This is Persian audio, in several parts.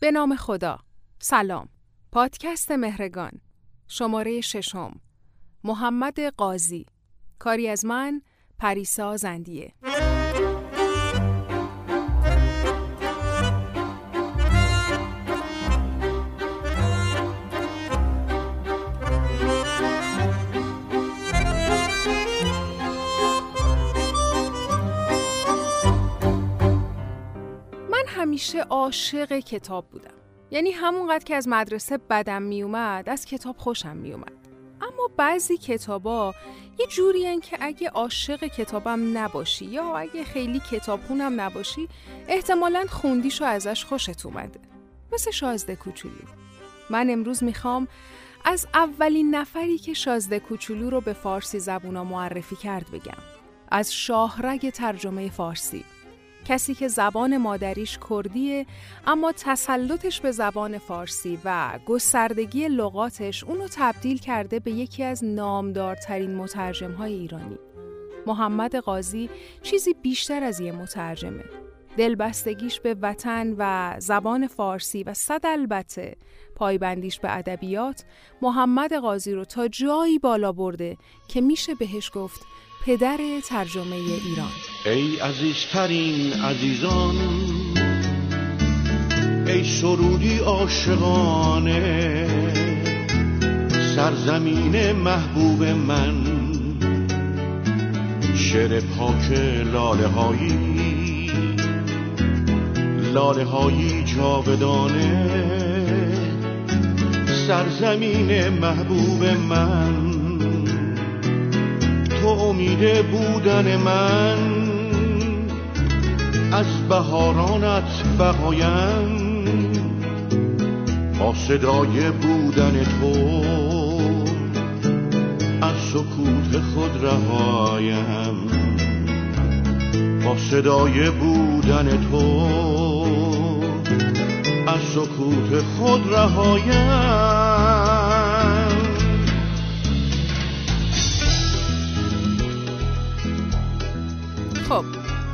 به نام خدا. سلام. پادکست مهرگان. شماره ششم. محمد قاضی. کاری از من پریسا زندیه. همیشه عاشق کتاب بودم. یعنی همونقدر که از مدرسه بدم میومد از کتاب خوشم میومد. اما بعضی کتابا یه جوری که اگه عاشق کتابم نباشی یا اگه خیلی کتابخونم نباشی احتمالا خوندیشو ازش خوشت اومده. مثل شازده کوچولو. من امروز می‌خوام از اولین نفری که شازده کوچولو رو به فارسی زبونا معرفی کرد بگم. از شاهرگ ترجمه فارسی. کسی که زبان مادریش کردیه اما تسلطش به زبان فارسی و گستردگی لغاتش اونو تبدیل کرده به یکی از نامدارترین مترجمهای ایرانی. محمد قاضی چیزی بیشتر از یه مترجمه. دلبستگیش به وطن و زبان فارسی و صد البته پایبندیش به ادبیات محمد قاضی رو تا جایی بالا برده که میشه بهش گفت پدر ترجمه ایران. ای عزیزترین عزیزان ای سرودی عاشقانه سرزمین محبوب من شعر پاک لاله هایی لاله هایی جاودانه سرزمین محبوب من. تو امید بودن من. از بهارانت بقایم. با صدای بودن تو از سکوت خود رهایم. با صدای بودن تو از سکوت خود رهایم. خب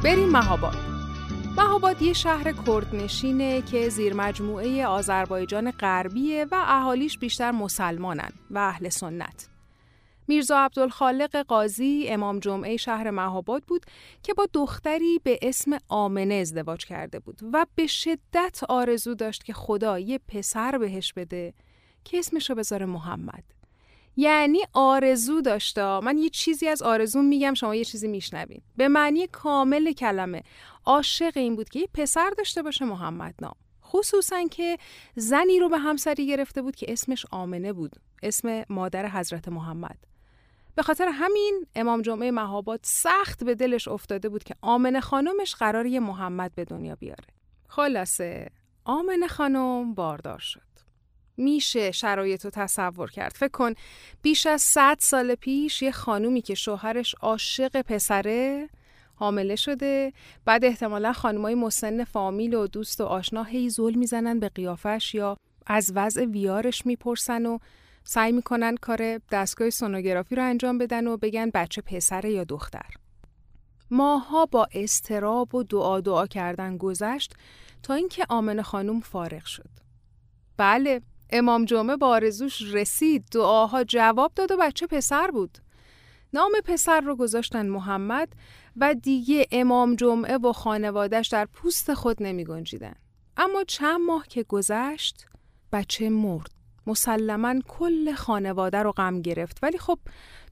بریم مهاباد مهاباد یه شهر کردنشینه که زیر مجموعه آذربایجان غربیه و اهالیش بیشتر مسلمانن و اهل سنت. میرزا عبدالخالق قاضی امام جمعه شهر مهاباد بود که با دختری به اسم آمنه ازدواج کرده بود و به شدت آرزو داشت که خدا یه پسر بهش بده که اسمشو بذاره محمد. یعنی آرزو داشته. من یه چیزی از آرزو میگم شما یه چیزی میشنوین به معنی کامل کلمه. عاشق این بود که یه پسر داشته باشه محمد نام. خصوصا که زنی رو به همسری گرفته بود که اسمش آمنه بود. اسم مادر حضرت محمد. به خاطر همین امام جمعه مهاباد سخت به دلش افتاده بود که آمنه خانمش قرار یه محمد به دنیا بیاره. خلاصه آمنه خانم باردار شد. میشه شرایط رو تصور کرد. فکر کن بیش از صد سال پیش یه خانومی که شوهرش عاشق پسره حامله شده بعد احتمالا خانمای مسن فامیل و دوست و آشنا هی زل می‌زنن به قیافش یا از وضع ویارش می‌پرسن و سعی می‌کنن کار دستگاه سونوگرافی رو انجام بدن و بگن بچه پسره یا دختر. ماها با استراب و دعا دعا کردن گذشت تا اینکه آمن خانم فارغ شد. بله امام جمعه با آرزوش رسید دعاها جواب داد و بچه پسر بود. نام پسر رو گذاشتن محمد و دیگه امام جمعه و خانوادش در پوست خود نمی گنجیدن. اما چند ماه که گذشت بچه مرد. مسلما کل خانواده رو غم گرفت. ولی خب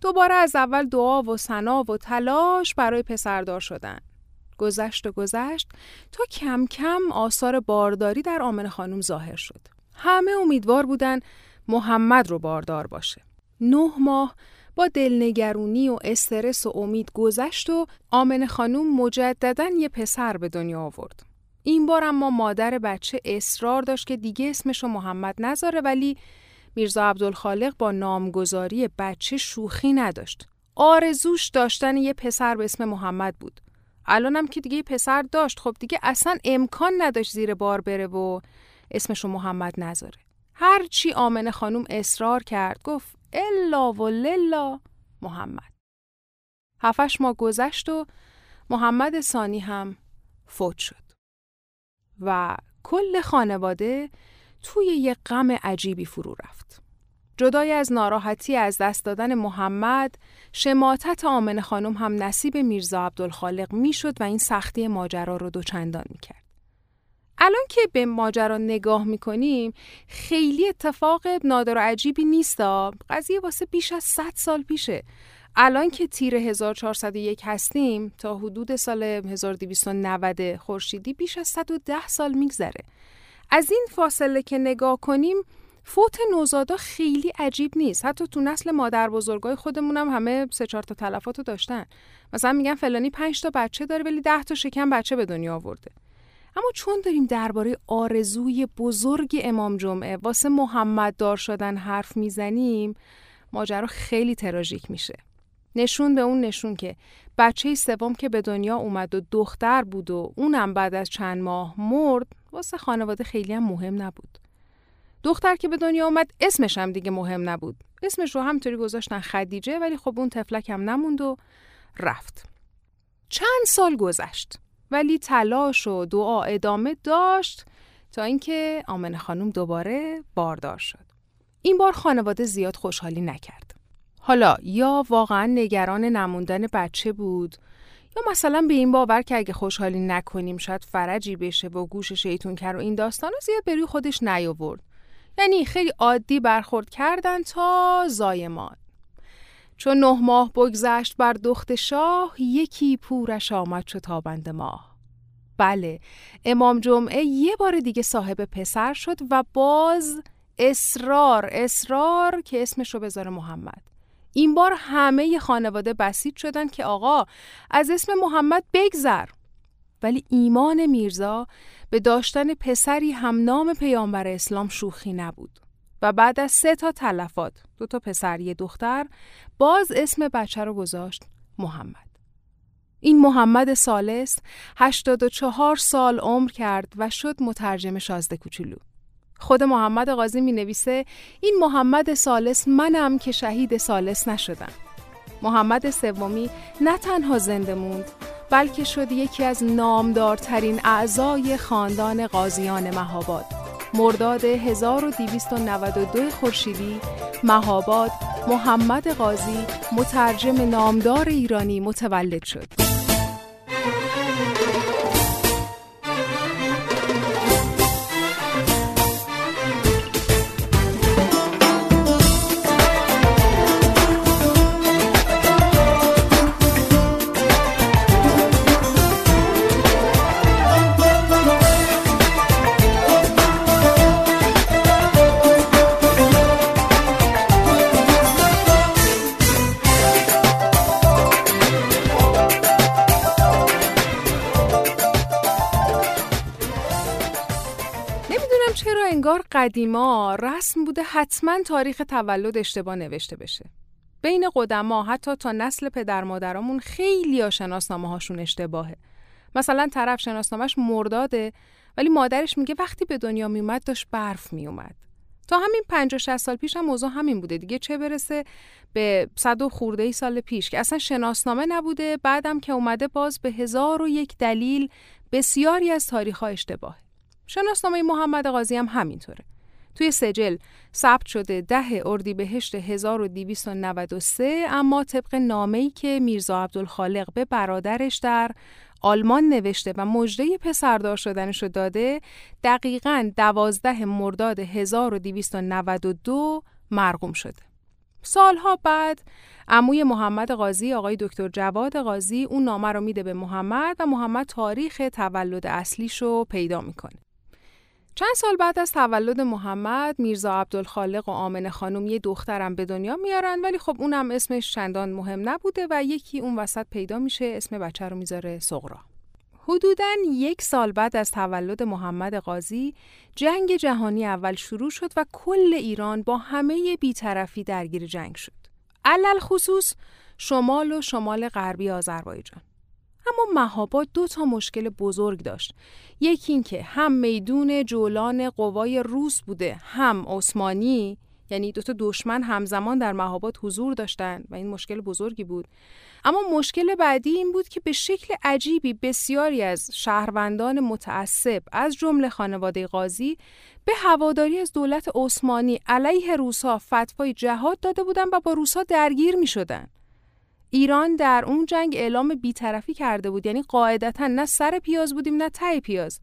دوباره از اول دعا و سنا و تلاش برای پسردار شدن. گذشت و گذشت تا کم کم آثار بارداری در آمن خانم ظاهر شد. همه امیدوار بودن محمد رو باردار باشه. نه ماه با دلنگرونی و استرس و امید گذشت و آمن خانوم مجددا یه پسر به دنیا آورد. این بار اما مادر بچه اصرار داشت که دیگه اسمشو محمد نذاره ولی میرزا عبدالخالق با نامگذاری بچه شوخی نداشت. آرزوش داشتن یه پسر به اسم محمد بود. الانم که دیگه پسر داشت خب دیگه اصلا امکان نداشت زیر بار بره و اسمشو محمد نذاره هرچی آمنه خانوم اصرار کرد گفت الا و للا محمد هفش ما گذشت و محمد ثانی هم فوت شد و کل خانواده توی یه غم عجیبی فرو رفت. جدای از ناراحتی از دست دادن محمد، شماتت آمن خانم هم نصیب میرزا عبدالخالق می‌شد و این سختی ماجرا رو دوچندان می‌کرد. الان که به ماجرا نگاه می‌کنیم خیلی اتفاق نادر و عجیبی نیست قضیه واسه بیش از 100 سال پیشه. الان که تیر 1401 هستیم تا حدود سال 1290 خورشیدی بیش از 110 سال میگذره. از این فاصله که نگاه کنیم فوت نوزادا خیلی عجیب نیست. حتی تو نسل مادر بزرگای خودمون هم همه سه چهار تا تلفات داشتن. مثلا میگن فلانی پنج تا بچه داره ولی ده تا شکم بچه به دنیا آورده. اما چون داریم درباره آرزوی بزرگ امام جمعه واسه محمد دار شدن حرف می‌زنیم ماجرا خیلی تراژیک میشه. نشون به اون نشون که بچه سوم که به دنیا اومد و دختر بود و اونم بعد از چند ماه مرد واسه خانواده خیلی هم مهم نبود. دختر که به دنیا اومد اسمش هم دیگه مهم نبود. اسمش رو همطوری گذاشتن خدیجه ولی خب اون تفلک هم نموند و رفت. چند سال گذشت. ولی تلاش و دعا ادامه داشت تا اینکه آمنه خانم دوباره باردار شد. این بار خانواده زیاد خوشحالی نکرد. حالا یا واقعا نگران نموندن بچه بود یا مثلا به این باور که اگه خوشحالی نکنیم شاید فرجی بشه و گوش شیطون کرد و این داستان زیاد بری خودش نیاورد. یعنی خیلی عادی برخورد کردن تا زایمان. چون نه ماه بگذشت بر دخت شاه یکی پورش آمد چو تابند ماه. بله امام جمعه یه بار دیگه صاحب پسر شد و باز اصرار اصرار که اسمش رو بذاره محمد. این بار همه خانواده بسیج شدن که آقا از اسم محمد بگذر. ولی ایمان میرزا به داشتن پسری هم نام پیامبر اسلام شوخی نبود و بعد از سه تا تلفات دو تا پسر یه دختر. باز اسم بچه رو گذاشت محمد. این محمد سالس 84 سال عمر کرد و شد مترجم شازده کوچولو. خود محمد قاضی می نویسه این محمد سالس منم که شهید سالس نشدم. محمد سومی نه تنها زنده موند بلکه شد یکی از نامدارترین اعضای خاندان قاضیان مهاباد. مرداد 1292 خورشیدی مهاباد محمد قاضی مترجم نامدار ایرانی متولد شد. انگار قدیما رسم بوده حتما تاریخ تولد اشتباه نوشته بشه. بین قدما حتی تا نسل پدر مادرامون خیلی ها شناسنامه هاشون اشتباهه. مثلا طرف شناسنامهش مرداده ولی مادرش میگه وقتی به دنیا میومد داشت برف میومد. تا همین 50 60 سال پیش هم موضوع همین بوده دیگه چه برسه به صد و خورده ای سال پیش که اصلا شناسنامه نبوده بعدم که اومده باز به هزار و یک دلیل بسیاری از تاریخ ها اشتباهه. شناسنامه محمد قاضی هم همینطوره. توی سجل ثبت شده ده اردیبهشت 1293 اما طبق نامه‌ای که میرزا عبدالخالق به برادرش در آلمان نوشته و مجده پسردار شدنش رو داده دقیقا دوازده مرداد 1292 مرقوم شده. سالها بعد عموی محمد قاضی آقای دکتر جواد قاضی اون نامه رو میده به محمد و محمد تاریخ تولد اصلیش رو پیدا می‌کنه. چند سال بعد از تولد محمد میرزا عبدالخالق و آمنه خانم یه دخترم به دنیا میارن ولی خب اونم اسمش چندان مهم نبوده و یکی اون وسط پیدا میشه اسم بچه رو می‌ذاره سغرا حدوداً یک سال بعد از تولد محمد قاضی جنگ جهانی اول شروع شد و کل ایران با همه بیطرفی درگیر جنگ شد. علل خصوص شمال و شمال غربی آذربایجان. اما مهاباد دو تا مشکل بزرگ داشت یکی اینکه هم میدون جولان قوای روس بوده هم عثمانی یعنی دو تا دشمن همزمان در مهاباد حضور داشتند و این مشکل بزرگی بود اما مشکل بعدی این بود که به شکل عجیبی بسیاری از شهروندان متعصب از جمله خانواده قاضی به هواداری از دولت عثمانی علیه روسا فتوای جهاد داده بودند و با روسا درگیر می شدن. ایران در اون جنگ اعلام بیطرفی کرده بود. یعنی قاعدتا نه سر پیاز بودیم نه ته پیاز.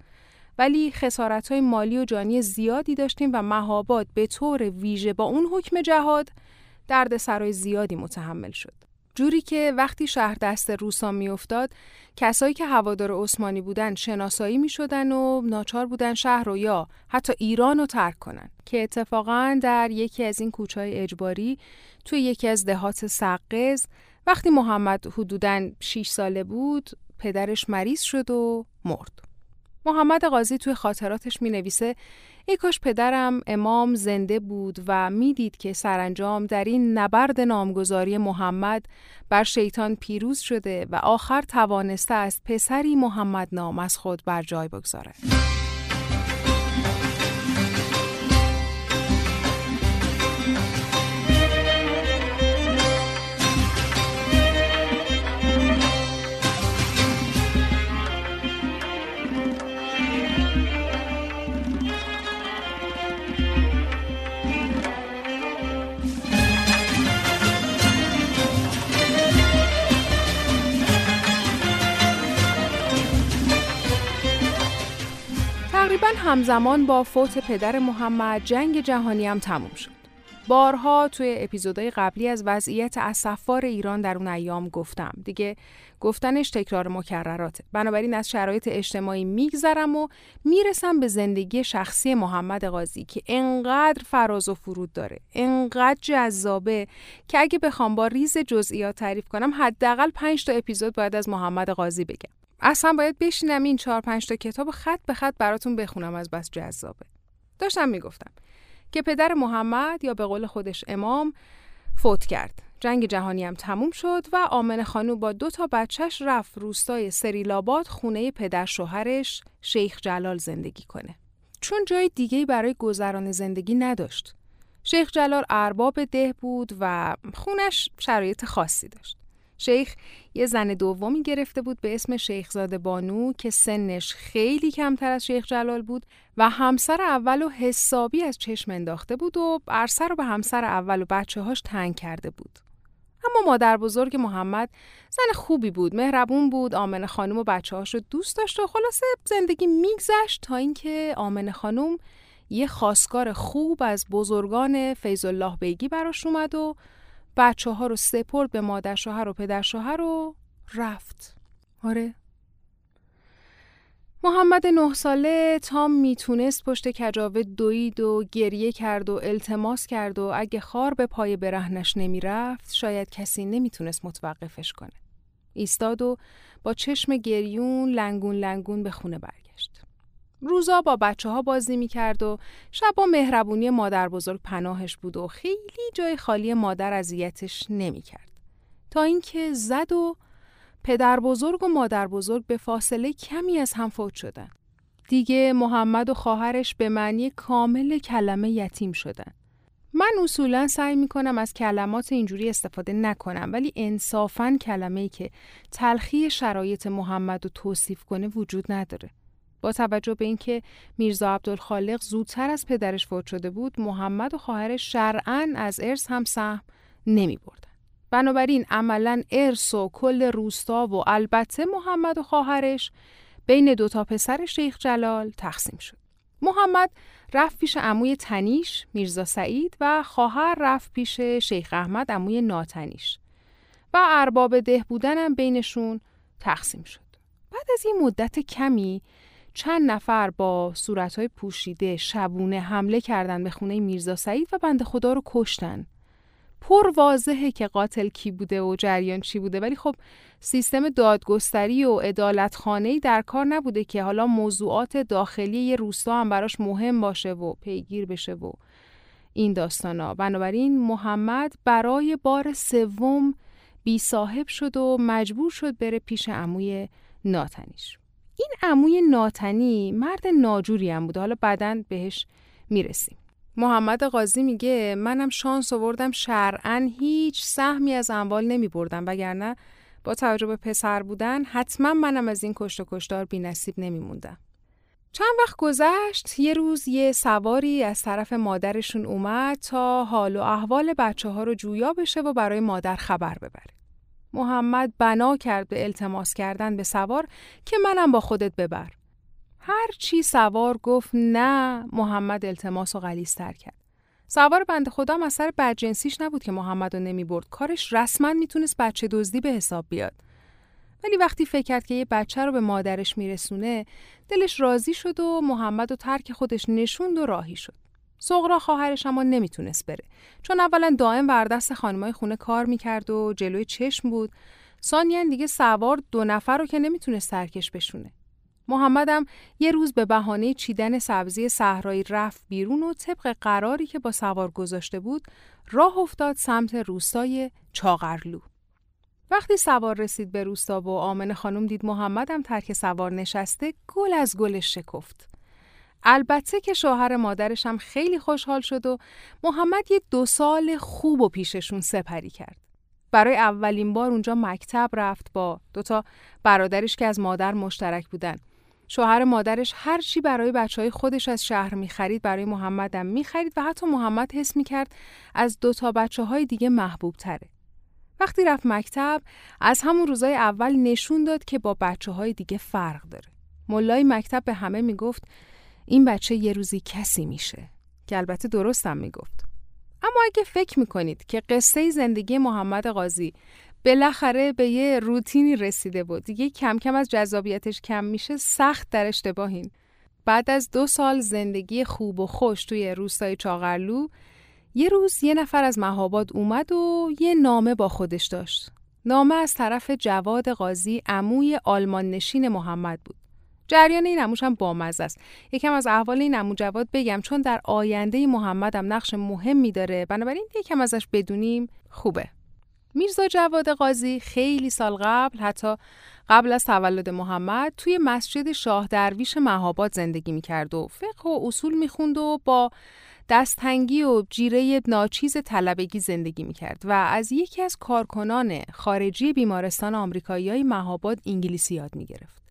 ولی خسارت های مالی و جانی زیادی داشتیم و مهاباد به طور ویژه با اون حکم جهاد درد سرای زیادی متحمل شد. جوری که وقتی شهر دست روسا میافتاد کسایی که هوادار عثمانی بودن شناسایی می شدن و ناچار بودن شهر رو یا حتی ایران رو ترک کنن. که اتفاقا در یکی از این کوچهای اجباری توی یکی از دهات سقز وقتی محمد حدوداً 6 ساله بود پدرش مریض شد و مرد. محمد قاضی توی خاطراتش می نویسه ای کاش پدرم امام زنده بود و می‌دید که سرانجام در این نبرد نامگذاری محمد بر شیطان پیروز شده و آخر توانسته از پسری محمد نام از خود بر جای بگذاره. تقریبا همزمان با فوت پدر محمد جنگ جهانی هم تموم شد. بارها توی اپیزودهای قبلی از وضعیت اسفار ایران در اون ایام گفتم. دیگه گفتنش تکرار مکرراته. بنابراین از شرایط اجتماعی میگذرم و می‌رسم به زندگی شخصی محمد قاضی که انقدر فراز و فرود داره. انقدر جذابه که اگه بخوام با ریز جزئیات تعریف کنم حداقل 5 تا اپیزود باید از محمد قاضی بگم. اصلا باید بشینم این چهار پنج تا کتاب خط به خط براتون بخونم از بس جذابه. داشتم می‌گفتم که پدر محمد یا به قول خودش امام فوت کرد. جنگ جهانی هم تموم شد و آمن خانو با دو تا بچهش رفت روستای سریلاباد خونه پدر شوهرش شیخ جلال زندگی کنه. چون جای دیگه برای گذران زندگی نداشت. شیخ جلال ارباب ده بود و خونش شرایط خاصی داشت. شیخ یه زن دومی گرفته بود به اسم شیخزاده بانو که سنش خیلی کمتر از شیخ جلال بود و همسر اول و حسابی از چشم انداخته بود و عرصه رو به همسر اول و بچه هاش تنگ کرده بود. اما مادر بزرگ محمد زن خوبی بود، مهربون بود، آمن خانم و بچه هاش رو دوست داشت و خلاصه زندگی میگذشت تا اینکه آمن خانم یه خواستگار خوب از بزرگان فیض الله بیگی براش اومد و بچه ها رو سپرد به مادر شوهر و پدر شوهر و رفت آره محمد نه ساله تا می‌تونست پشت کجاوه دوید و گریه کرد و التماس کرد و اگه خار به پای برهنش نمی‌رفت شاید کسی نمی‌تونست متوقفش کنه. ایستاد و با چشم گریون لنگون لنگون به خونه برگشت. روزا با بچه ها بازی می کرد و شبا مهربونی مادر بزرگ پناهش بود و خیلی جای خالی مادر اذیتش نمی کرد. تا اینکه زد و پدر بزرگ و مادر بزرگ به فاصله کمی از هم فوت شدن. دیگه محمد و خواهرش به معنی کامل کلمه یتیم شدن. من اصولا سعی می کنم از کلمات اینجوری استفاده نکنم ولی انصافا کلمه ای که تلخی شرایط محمد رو توصیف کنه وجود نداره. با توجه به اینکه میرزا عبدالخالق زودتر از پدرش فوت شده بود محمد و خواهرش شرعا از ارث هم سهم نمی بردن. بنابراین عملا ارث و کل روستا و البته محمد و خواهرش بین دو تا پسر شیخ جلال تقسیم شد. محمد رفت پیش عموی تنیش میرزا سعید و خواهر رفت پیش شیخ احمد عموی ناتنیش و ارباب ده بودنم بینشون تقسیم شد. بعد از این مدت کمی چند نفر با صورتهای پوشیده شبونه حمله کردن به خونه میرزا سعید و بنده خدا رو کشتن. پر واضحه که قاتل کی بوده و جریان چی بوده. ولی خب سیستم دادگستری و ادالت خانهی در کار نبوده که حالا موضوعات داخلی یه روستا هم براش مهم باشه و پیگیر بشه و این داستانا. بنابراین محمد برای بار سوم بی صاحب شد و مجبور شد بره پیش عموی ناتنیش. این عموی ناتنی مرد ناجوری هم بوده حالا بعدا بهش می‌رسیم محمد قاضی میگه منم شانس آوردم شرعا هیچ سهمی از اموال نمی بردم وگرنه با توجه به پسر بودن حتما منم از این کشت و کشتار بی نصیب نمی موندم. چند وقت گذشت یه روز یه سواری از طرف مادرشون اومد تا حال و احوال بچه ها رو جویا بشه و برای مادر خبر ببره. محمد بنا کرد به التماس کردن به سوار که منم با خودت ببر. هر چی سوار گفت نه محمد التماس و غلیستر کرد. سوار بند خدا از سر بدجنسیش نبود که محمد رو نمی برد. کارش رسما می‌تونست بچه دزدی به حساب بیاد. ولی وقتی فکر کرد که یه بچه رو به مادرش میرسونه دلش راضی شد و محمد و ترک خودش نشوند و راهی شد. سغرا خواهرش اما نمی‌تونست بره. چون اولا دائم بر دست خانمای خونه کار می‌کرد و جلوی چشم بود. ثانیا دیگه سوار دو نفر رو که نمی‌تونست ترکش بشونه. محمدم یه روز به بهانه چیدن سبزی صحرایی رفت بیرون و طبق قراری که با سوار گذاشته بود راه افتاد سمت روستای چاغرلو. وقتی سوار رسید به روستا و آمن خانم دید محمدم ترک سوار نشسته گل از گلش شکفت. البته که شوهر مادرش هم خیلی خوشحال شد و محمد یه دو سال خوب و پیششون سپری کرد. برای اولین بار اونجا مکتب رفت با دوتا برادرش که از مادر مشترک بودن. شوهر مادرش هر چی برای بچه های خودش از شهر می‌خرید برای محمدم می‌خرید و حتی محمد حس می‌کرد از دوتا بچه های دیگه محبوب تره. وقتی رفت مکتب از همون روزای اول نشون داد که با بچه های دیگه فرق داره. ملای مکتب به همه می‌گفت این بچه یه روزی کسی میشه. که البته درستم می‌گفت. اما اگه فکر می‌کنید که قصه زندگی محمد قاضی بالاخره به یه روتینی رسیده بود دیگه کم کم از جذابیتش کم میشه سخت در اشتباهین بعد از دو سال زندگی خوب و خوش توی روستای چاغرلو یه روز یه نفر از مهاباد اومد و یه نامه با خودش داشت. نامه از طرف جواد قاضی عموی آلمان نشین محمد بود. جریان این نموش هم بامزه است یکم از احوال این نمو جواد بگم چون در آینده محمد هم نقش مهمی داره بنابراین یکم ازش بدونیم خوبه میرزا جواد قاضی خیلی سال قبل حتی قبل از تولد محمد توی مسجد شاه درویش مهاباد زندگی می‌کرد و فقه و اصول می‌خوند و با دستنگی و جیره ناچیز طلبگی زندگی می‌کرد و از یکی از کارکنان خارجی بیمارستان آمریکایی مهاباد انگلیسی یاد می‌گرفت.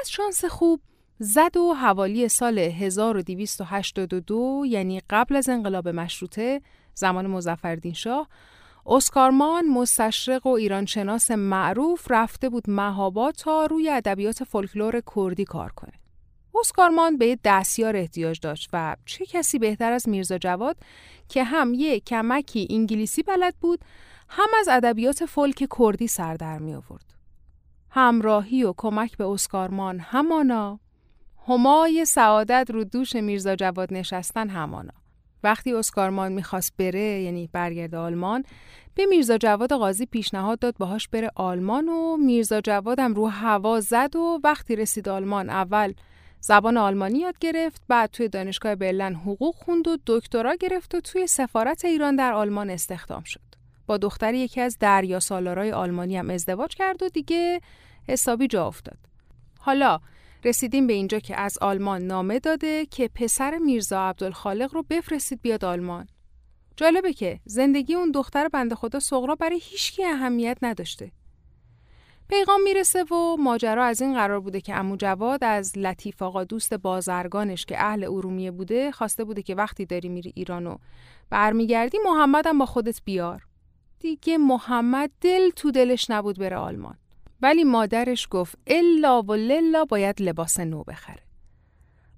از شانس خوب زد و حوالی سال 1282 یعنی قبل از انقلاب مشروطه زمان مزفردین شاه اسکارمان مستشرق و ایرانشناس معروف رفته بود مهاباد تا روی ادبیات فولکلور کردی کار کنه. اسکارمان به دستیار احتیاج داشت و چه کسی بهتر از میرزا جواد که هم یه کمکی انگلیسی بلد بود هم از ادبیات فولک کردی سر در می آورد. همراهی و کمک به اسکارمان همانا. همای سعادت رو دوش میرزا جواد نشستن همانا. وقتی اسکارمان می‌خواست بره یعنی برگرد آلمان به میرزا جواد قاضی پیشنهاد داد باهاش بره آلمان و میرزا جوادم رو هوا زد و وقتی رسید آلمان اول زبان آلمانی یاد گرفت بعد توی دانشگاه برلن حقوق خوند و دکترا گرفت و توی سفارت ایران در آلمان استخدام شد. با دختر یکی از دریا سالارای آلمانی هم ازدواج کرد و دیگه حسابی جا افتاد. حالا رسیدیم به اینجا که از آلمان نامه داده که پسر میرزا عبدالخالق رو بفرستید بیاد آلمان. جالبه که زندگی اون دختر بنده خدا سغرا برای هیچکی اهمیت نداشته. پیغام می‌رسه و ماجرا از این قرار بوده که امو جواد از لطیف آقا دوست بازرگانش که اهل ارومیه بوده خواسته بوده که وقتی داری میری ایران و برمیگردی محمدم با خودت بیار. دیگه محمد دل تو دلش نبود بره آلمان. ولی مادرش گفت الا و للا باید لباس نو بخره.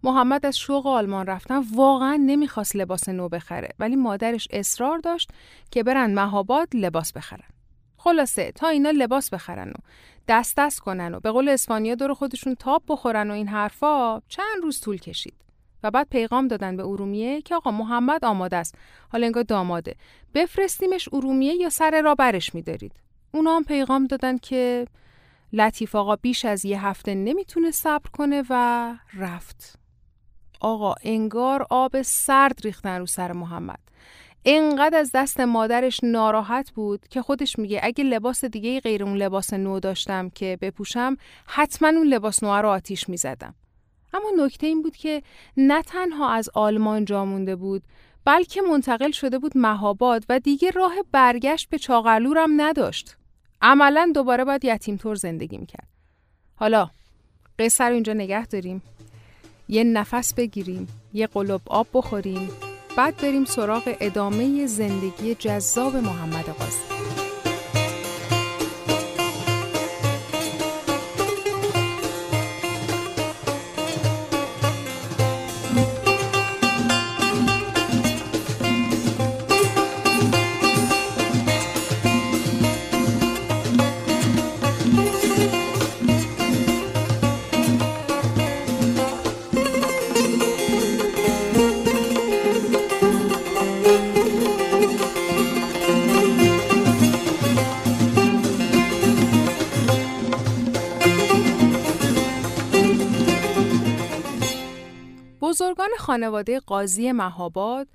محمد از شوق آلمان رفتن واقعا نمی‌خواست لباس نو بخره ولی مادرش اصرار داشت که برن مهاباد لباس بخرن. خلاصه تا اینا لباس بخرن و دست دست کنن و به قول اسپانیا دور خودشون تاب بخورن و این حرفا چند روز طول کشید. و بعد پیغام دادن به ارومیه که آقا محمد آماده است حالا انگار داماده بفرستیمش ارومیه یا سر را برش میدارید اونا هم پیغام دادن که لطیف آقا بیش از یه هفته نمی‌تونه صبر کنه و رفت. آقا انگار آب سرد ریختن رو سر محمد. انقدر از دست مادرش ناراحت بود که خودش میگه اگه لباس دیگه غیر اون لباس نو داشتم که بپوشم حتما اون لباس نو رو آتیش می‌زدم. اما نکته این بود که نه تنها از آلمان جا مونده بود بلکه منتقل شده بود مهاباد و دیگه راه برگشت به چاقلورم نداشت. عملا دوباره باید یتیم طور زندگی می‌کرد. حالا قصه رو اینجا نگه داریم. یه نفس بگیریم، یه قلب آب بخوریم، بعد بریم سراغ ادامه زندگی جذاب محمد قاسم. خانواده قاضی مهاباد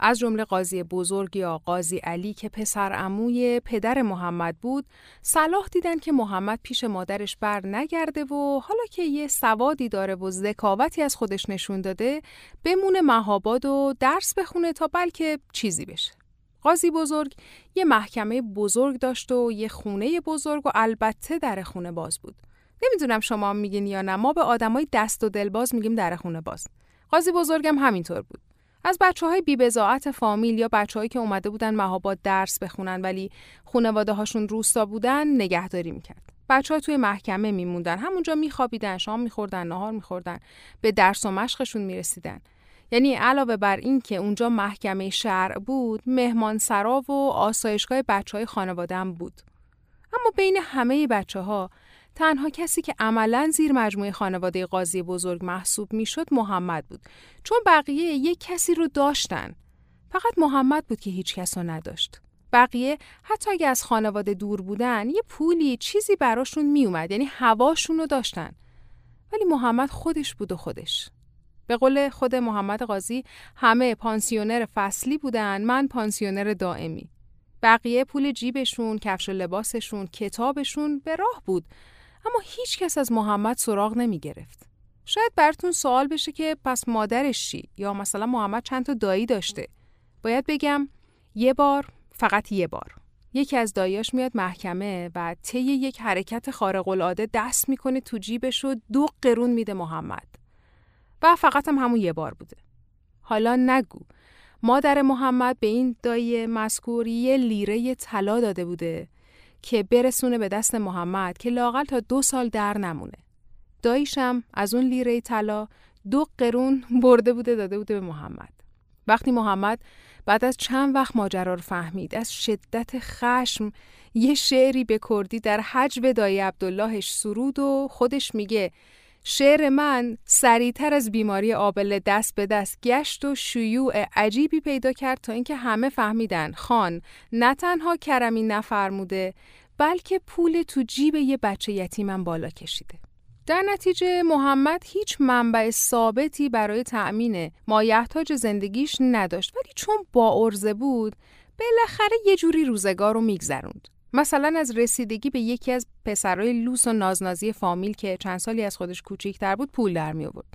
از جمله قاضی بزرگ یا قاضی علی که پسر عموی پدر محمد بود صلاح دیدن که محمد پیش مادرش بر نگرده و حالا که یه سوادی داره و ذکاوتی از خودش نشون داده بمونه مهاباد و درس بخونه تا بلکه چیزی بشه. قاضی بزرگ یه محکمه بزرگ داشت و یه خونه بزرگ و البته در خونه باز بود. نمی‌دونم شما میگین یا نه ما به آدمای دست و دلباز میگیم در خونه باز. قاضی بزرگم همینطور بود. از بچه های بیبزاعت فامیل یا بچههایی که اومده بودن مهاباد درس بخونن ولی خونواده هاشون روستا بودن نگهداری می‌کرد. بچه ها توی محکمه میموندن همونجا میخوابیدن شام میخوردن نهار میخوردن به درس و مشقشون می‌رسیدن یعنی علاوه بر این که اونجا محکمه شرع بود مهمان سرا و آسایشگاه بچه های خانواده هم بود اما بین همه بچه ها تنها کسی که عملا زیر مجموعه خانواده قاضی بزرگ محسوب می‌شد محمد بود چون بقیه یک کسی رو داشتن. فقط محمد بود که هیچ کس رو نداشت. بقیه حتی اگه از خانواده دور بودن یه پولی چیزی براشون میومد یعنی هواشون رو داشتن. ولی محمد خودش بود و خودش. به قول خود محمد قاضی همه پانسیونر فصلی بودن من پانسیونر دائمی. بقیه پول جیبشون، کفش و لباسشون، کتابشون به راه بود. اما هیچ کس از محمد سراغ نمی گرفت. شاید براتون سوال بشه که پس مادرش چی یا مثلا محمد چند تا دایی داشته. باید بگم یه بار فقط یه بار یکی از دایاش میاد محکمه و طی یک حرکت خارق العاده دست می‌کنه تو جیبش و دو قرون میده محمد. و فقط هم همون یه بار بوده. حالا نگو مادر محمد به این دایی مذکور یه لیره طلا داده بوده که برسونه به دست محمد که لاقل تا دو سال در نمونه. داییشم از اون لیره طلا دو قرون برده بوده داده بوده به محمد. وقتی محمد بعد از چند وقت ماجرا رو فهمید از شدت خشم یه شعری به کردی در حجب دایی عبداللهش سرود و خودش میگه شعر من سریعتر از بیماری آبله دست به دست گشت و شیوع عجیبی پیدا کرد تا اینکه همه فهمیدن خان نه تنها کرمی نفرموده بلکه پول تو جیب یه بچه یتیمم بالا کشیده. در نتیجه محمد هیچ منبع ثابتی برای تأمین مایحتاج زندگیش نداشت ولی چون با ارزه بود بالاخره یه جوری روزگار رو میگذروند. مثلا از رسیدگی به یکی از پسرای لوس و نازنازی فامیل که چند سالی از خودش کوچیکتر بود پول در می آورد.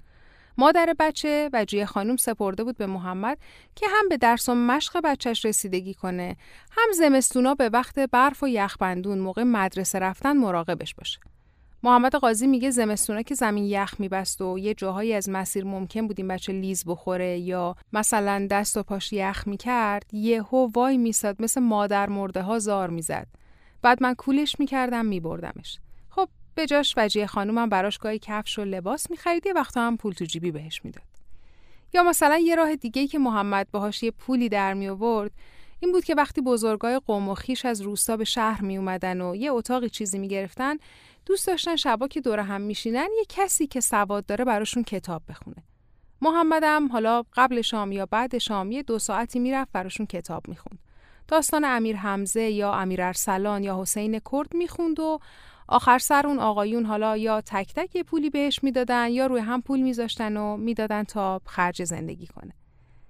مادر بچه و جیه خانم سپرده بود به محمد که هم به درس و مشق بچهش رسیدگی کنه هم زمستونا به وقت برف و یخبندون موقع مدرسه رفتن مراقبش باشه. محمد قاضی میگه زمستونا که زمین یخ میبست و یه جاهایی از مسیر ممکن بود این بچه لیز بخوره یا مثلا دست و پاش یخ می‌کرد یهو وای میساد مثل مادر مرده ها زار می‌زد بعد من کولش می‌کردم میبردمش. خب به جاش وجیه خانومم براش گاهی کفش و لباس می‌خرید یه وقتا هم پول تو جیبی بهش می‌داد. یا مثلا یه راه دیگه که محمد باهاش یه پولی در می آورد این بود که وقتی بزرگای قوم و خیش از روستا به شهر می اومدن و یه اتاقی چیزی می گرفتن دوست داشتن شبا که دور هم میشینن یه کسی که سواد داره براشون کتاب بخونه. محمدم حالا قبل شام یا بعد شام یه دو ساعتی می‌رفت براشون کتاب می‌خوند. داستان امیر حمزه یا امیر ارسلان یا حسین کرد می‌خوند و آخر سر اون آقایون حالا یا تک تک پولی بهش می‌دادن یا روی هم پول میذاشتن و می‌دادن تا خرج زندگی کنه.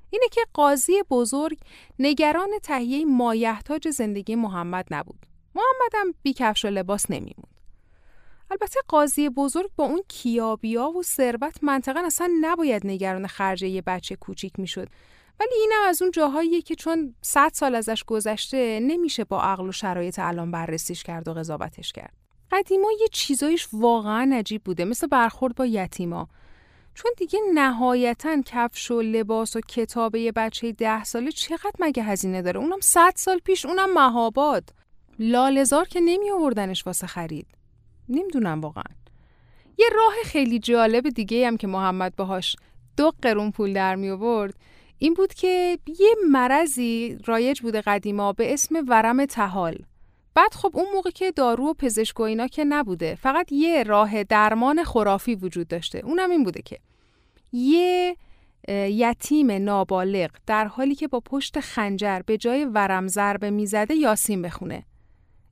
اینه که قاضی بزرگ نگران تهیه مایحتاج زندگی محمد نبود. محمد هم بی کفش و لباس نمیموند. البته قاضی بزرگ با اون کیابیا و ثروت منطقا اصلا نباید نگران خرجه یه بچه کوچیک می‌شد ولی اینم از اون جاهاییه که چون صد سال ازش گذشته نمیشه با عقل و شرایط الان بررسیش کرد و قضاوتش کرد. قدیما یه چیزایش واقعا عجیب بوده مثل برخورد با یتیما. چون دیگه نهایتا کفش و لباس و کتاب یه بچه ده ساله چقدر مگه هزینه داره؟ اونم صد سال پیش اونم مهاباد. لالزار که نمی آوردنش واسه خرید. نمی‌دونم واقعا. یه راه خیلی جالب دیگه هم که محمد باهاش دو قرون پول در می آورد. این بود که یه مرضی رایج بوده قدیما به اسم ورم تحال. بعد خب اون موقع که دارو و پزشک و اینا که نبوده فقط یه راه درمان خرافی وجود داشته. اونم این بوده که یه یتیم نابالغ در حالی که با پشت خنجر به جای ورم ضربه می‌زده یاسین بخونه.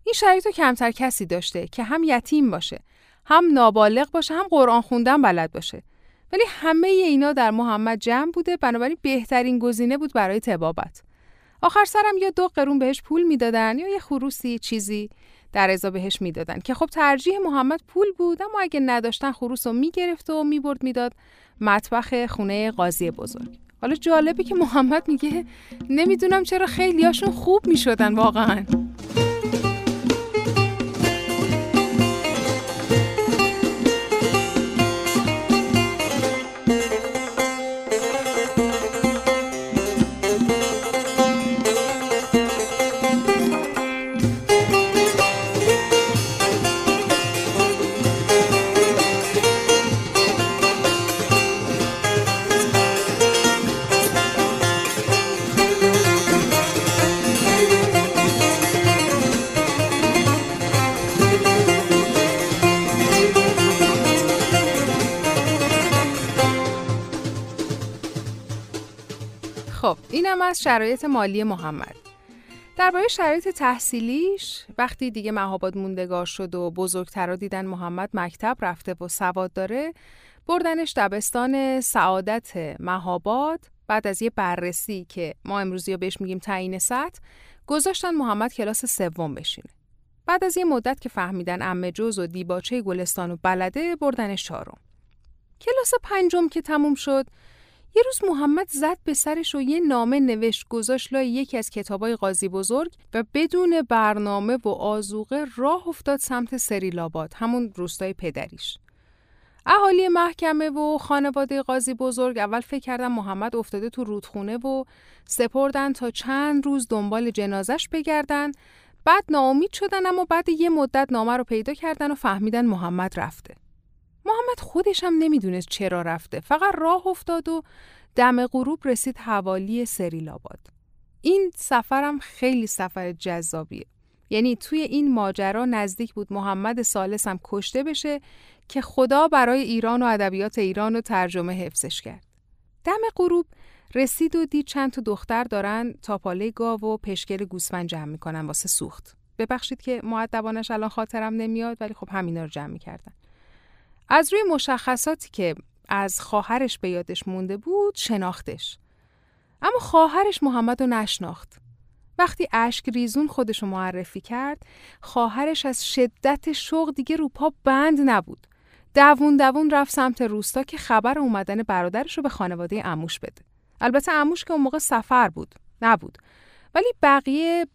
این شرایط کمتر کسی داشته که هم یتیم باشه هم نابالغ باشه هم قرآن خوندن بلد باشه. ولی همه اینا در محمد جمع بوده بنابراین بهترین گزینه بود برای تبابت آخر سرم یا دو قرون بهش پول می‌دادن یا یه خروسی چیزی در ازا بهش می‌دادن که خب ترجیح محمد پول بود اما اگه نداشتن خروس رو می‌گرفت و می‌برد می‌داد مطبخ خونه قاضی بزرگ. حالا جالبه که محمد میگه نمی‌دونم چرا خیلیاشون خوب می‌شدن واقعا. از شرایط مالی محمد. درباره شرایط تحصیلیش وقتی دیگه مهاباد موندگار شد و بزرگترا دیدن محمد مکتب رفته و سواد داره بردنش دبستان سعادت مهاباد. بعد از یه بررسی که ما امروزی بهش میگیم تعیین سطح گذاشتن محمد کلاس سوم بشینه. بعد از یه مدت که فهمیدن امه جز و دیباچه گلستان و بلده بردنش چهارم. کلاس پنجم که تموم شد یه روز محمد زد به سرش و یه نامه نوشت گذاشت لای یکی از کتابای قاضی بزرگ و بدون برنامه و آزوقه راه افتاد سمت سریلاباد همون روستای پدریش. اهالی محکمه و خانواده قاضی بزرگ اول فکر کردن محمد افتاده تو رودخونه و سپردن تا چند روز دنبال جنازش بگردن. بعد ناامید شدن اما بعد یه مدت نامه رو پیدا کردن و فهمیدن محمد رفته. محمد خودش هم نمی‌دونست چرا رفته. فقط راه افتاد و دم غروب رسید حوالی سریلاباد این سفرم خیلی سفر جذابیه. یعنی توی این ماجرا نزدیک بود محمد سالسم کشته بشه که خدا برای ایران و ادبیات ایران و ترجمه حفظش کرد. دم غروب رسید و دید چند تا دختر دارن تاپاله گاو و پشکل گوسفند جمع می‌کنن واسه سوخت. ببخشید که معدبانش الان خاطرم نمیاد ولی خب همینا رو جمع می‌کردن. از روی مشخصاتی که از خواهرش به یادش مونده بود شناختش. اما خواهرش محمد رو نشناخت. وقتی اشک ریزون خودش رو معرفی کرد خواهرش از شدت شوق دیگه رو پا بند نبود. دوون دوون رفت سمت روستا که خبر اومدن برادرش رو به خانواده اموش بده. البته اموش که اون موقع سفر بود نبود. ولی بقیه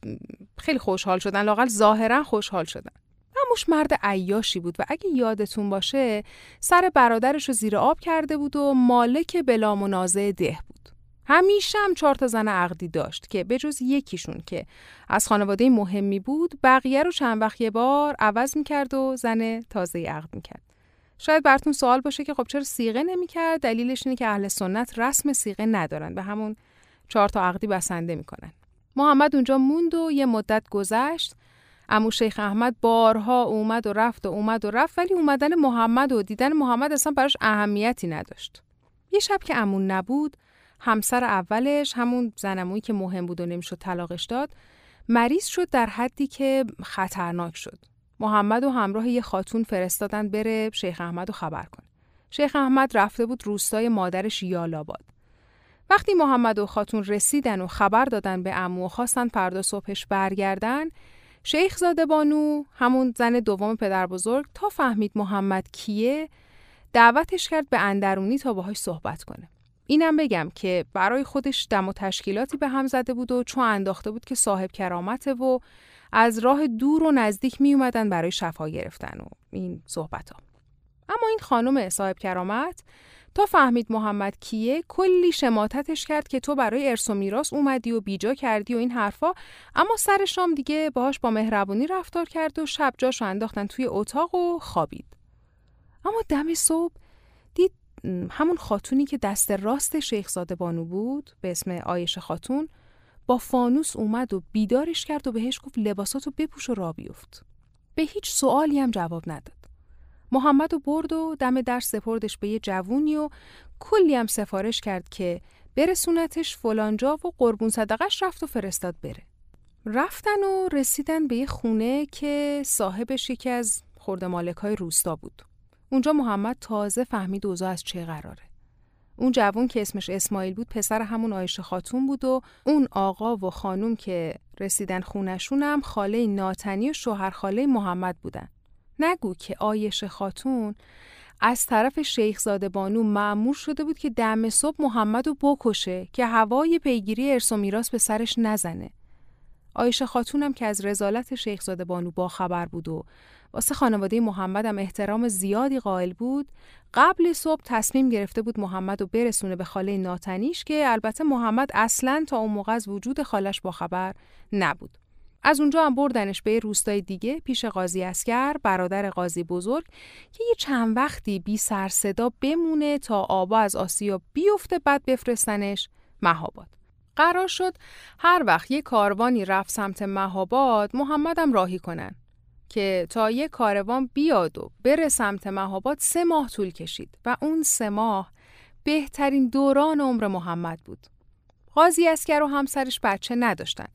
خیلی خوشحال شدن لاقل ظاهرا خوشحال شدن. هموش مرد عیاشی بود و اگه یادتون باشه سر برادرش رو زیر آب کرده بود و مالک بلا منازع ده بود. همیشه هم چهار تا زن عقدی داشت که به جز یکیشون که از خانواده مهمی بود بقیه رو چند وقت یه بار عوض می‌کرد و زن تازه عقد می‌کرد. شاید براتون سوال باشه که خب چرا سیغه نمی‌کرد دلیلش اینه که اهل سنت رسم سیغه ندارن به همون چهار تا عقدی بسنده می‌کنن محمد اونجا موند و یه مدت گذشت امو شیخ احمد بارها اومد و رفت و اومد و رفت ولی اومدن محمد و دیدن محمد اصلا براش اهمیتی نداشت. یه شب که امون نبود همسر اولش همون زنمویی که مهم بود و نمی‌شد طلاقش داد مریض شد در حدی که خطرناک شد. محمد و همراه یه خاتون فرستادن بره شیخ احمد رو خبر کنه. شیخ احمد رفته بود روستای مادرش یالاباد. وقتی محمد و خاتون رسیدن و خبر دادن به امو و خواستن فردا صبحش برگردن شیخ زاده بانو همون زن دوم پدر بزرگ تا فهمید محمد کیه دعوتش کرد به اندرونی تا باهاش صحبت کنه. اینم بگم که برای خودش دم و تشکیلاتی به هم زده بود و چون انداخته بود که صاحب کرامته و از راه دور و نزدیک می اومدن برای شفا گرفتن و این صحبت ها. اما این خانم صاحب کرامت تا فهمید محمد کیه کلی شماتتش کرد که تو برای ارث و میراث اومدی و بیجا کردی و این حرفا اما سر شام دیگه باهاش با مهربونی رفتار کرد و شب جاشو انداختن توی اتاق و خوابید اما دم صبح دید همون خاتونی که دست راست شیخزاده بانو بود به اسم آیش خاتون با فانوس اومد و بیدارش کرد و بهش گفت لباساتو بپوش و را بیفت. به هیچ سوالی هم جواب نداد. محمد و برد و دم در سپردش به یه جوونی و کلی هم سفارش کرد که برسونتش فلانجا و قربون صدقش رفت و فرستاد بره. رفتن و رسیدن به یه خونه که صاحبش یکی از خورده مالک های روستا بود. اونجا محمد تازه فهمید اوضاع از چه قراره. اون جوون که اسمش اسماعیل بود پسر همون آیشه خاتون بود و اون آقا و خانوم که رسیدن خونشون هم خاله ناتنی و شوهر خاله محمد بودن. نگو که آیش خاتون از طرف شیخزاده بانو معمور شده بود که دم صبح محمد رو بکشه که هوای پیگیری ارث و میراث به سرش نزنه. آیشه خاتونم که از رزالت شیخزاده بانو با خبر بود و واسه خانواده محمد هم احترام زیادی قائل بود قبل صبح تصمیم گرفته بود محمد رو برسونه به خاله ناتنیش که البته محمد اصلا تا اون موقع از وجود خالش با خبر نبود از اونجا هم بردنش به روستای دیگه پیش قاضی اسکر برادر قاضی بزرگ که یه چند وقتی بی سر صدا بمونه تا آبا از آسیا بیفته بعد بفرستنش مهاباد قرار شد هر وقت یه کاروانی رفت سمت مهاباد محمدم راهی کنن که تا یه کاروان بیاد و بره سمت مهاباد سه ماه طول کشید و اون سه ماه بهترین دوران عمر محمد بود. قاضی اسکر و همسرش بچه نداشتن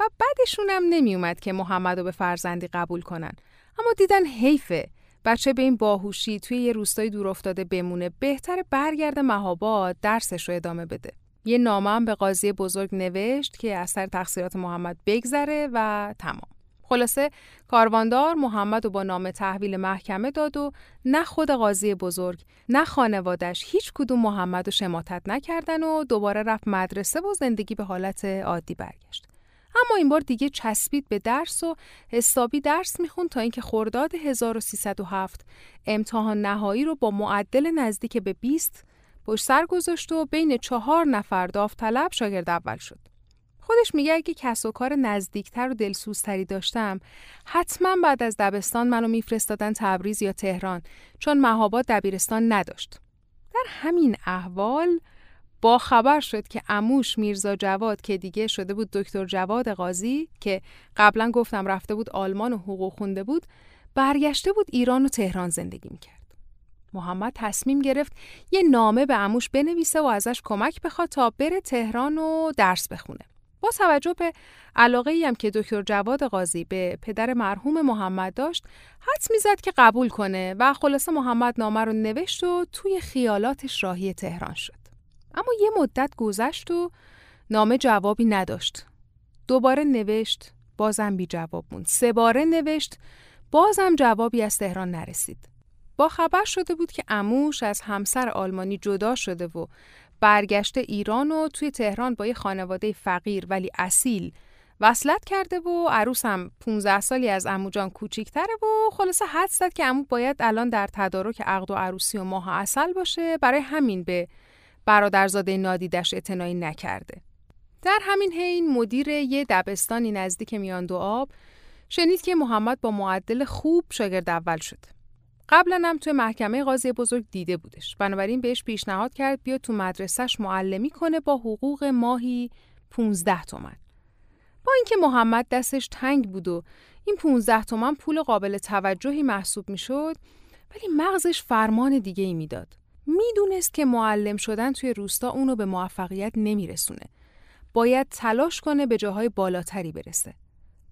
و هم نمی اومد که محمد رو به فرزندی قبول کنن. اما دیدن حیفه بچه به این باهوشی توی یه روستای دور افتاده بمونه بهتر برگرده مهاباد درسش رو ادامه بده. یه نامه هم به قاضی بزرگ نوشت که از سر تقصیرات محمد بگذره و تمام. خلاصه کارواندار محمد و با نام تحویل محکمه داد و نه خود قاضی بزرگ نه خانوادش هیچ کدوم محمد و شماتت نکردن و دوباره رفت مدرسه و زندگی به حالت عادی برگشت. اما این بار دیگه چسبید به درس و حسابی درس می‌خوند تا اینکه خرداد 1307 امتحان نهایی رو با معدل نزدیک به 20 پشت سر گذاشت و بین چهار نفر داوطلب شاگرد اول شد. خودش میگه اگه کس و کار نزدیکتر و دلسوزتری داشتم حتما بعد از دبستان منو میفرستادن تبریز یا تهران چون مهاباد دبیرستان نداشت در همین احوال با خبر شد که اموش میرزا جواد که دیگه شده بود دکتر جواد قاضی که قبلا گفتم رفته بود آلمان و حقوق خونده بود برگشته بود ایران و تهران زندگی می‌کرد. محمد تصمیم گرفت یه نامه به اموش بنویسه و ازش کمک بخواد تا بره تهران و درس بخونه. با توجه به علاقه هم که دکتر جواد قاضی به پدر مرحوم محمد داشت حد می‌زد که قبول کنه و خلاصه محمد نامه رو نوشت و توی خیالاتش راهی تهران شد. اما یه مدت گذشت و نامه جوابی نداشت. دوباره نوشت بازم بی جواب موند. سه باره نوشت بازم جوابی از تهران نرسید. با خبر شده بود که اموش از همسر آلمانی جدا شده و برگشته ایران و توی تهران با یه خانواده فقیر ولی اصیل وصلت کرده و عروس هم 15 سالی از امو جان کوچیکتره و خلاصه حد زد که امو باید الان در تدارک عقد و عروسی و ماه اصل باشه. برای همین به برادرزاده نادیدش اعتنایی نکرده. در همین حین مدیر یه دبستانی نزدیک میان دو آب شنید که محمد با معدل خوب شاگرد اول شد. قبلا هم توی محکمه قاضی بزرگ دیده بودش بنابراین بهش پیشنهاد کرد بیا تو مدرسهش معلمی کنه با حقوق ماهی 15 تومن با اینکه محمد دستش تنگ بود و این 15 تومن پول قابل توجهی محسوب می‌شد ولی مغزش فرمان دیگه ای می‌داد می‌دونست که معلم شدن توی روستا اونو به موفقیت نمیرسونه باید تلاش کنه به جاهای بالاتری برسه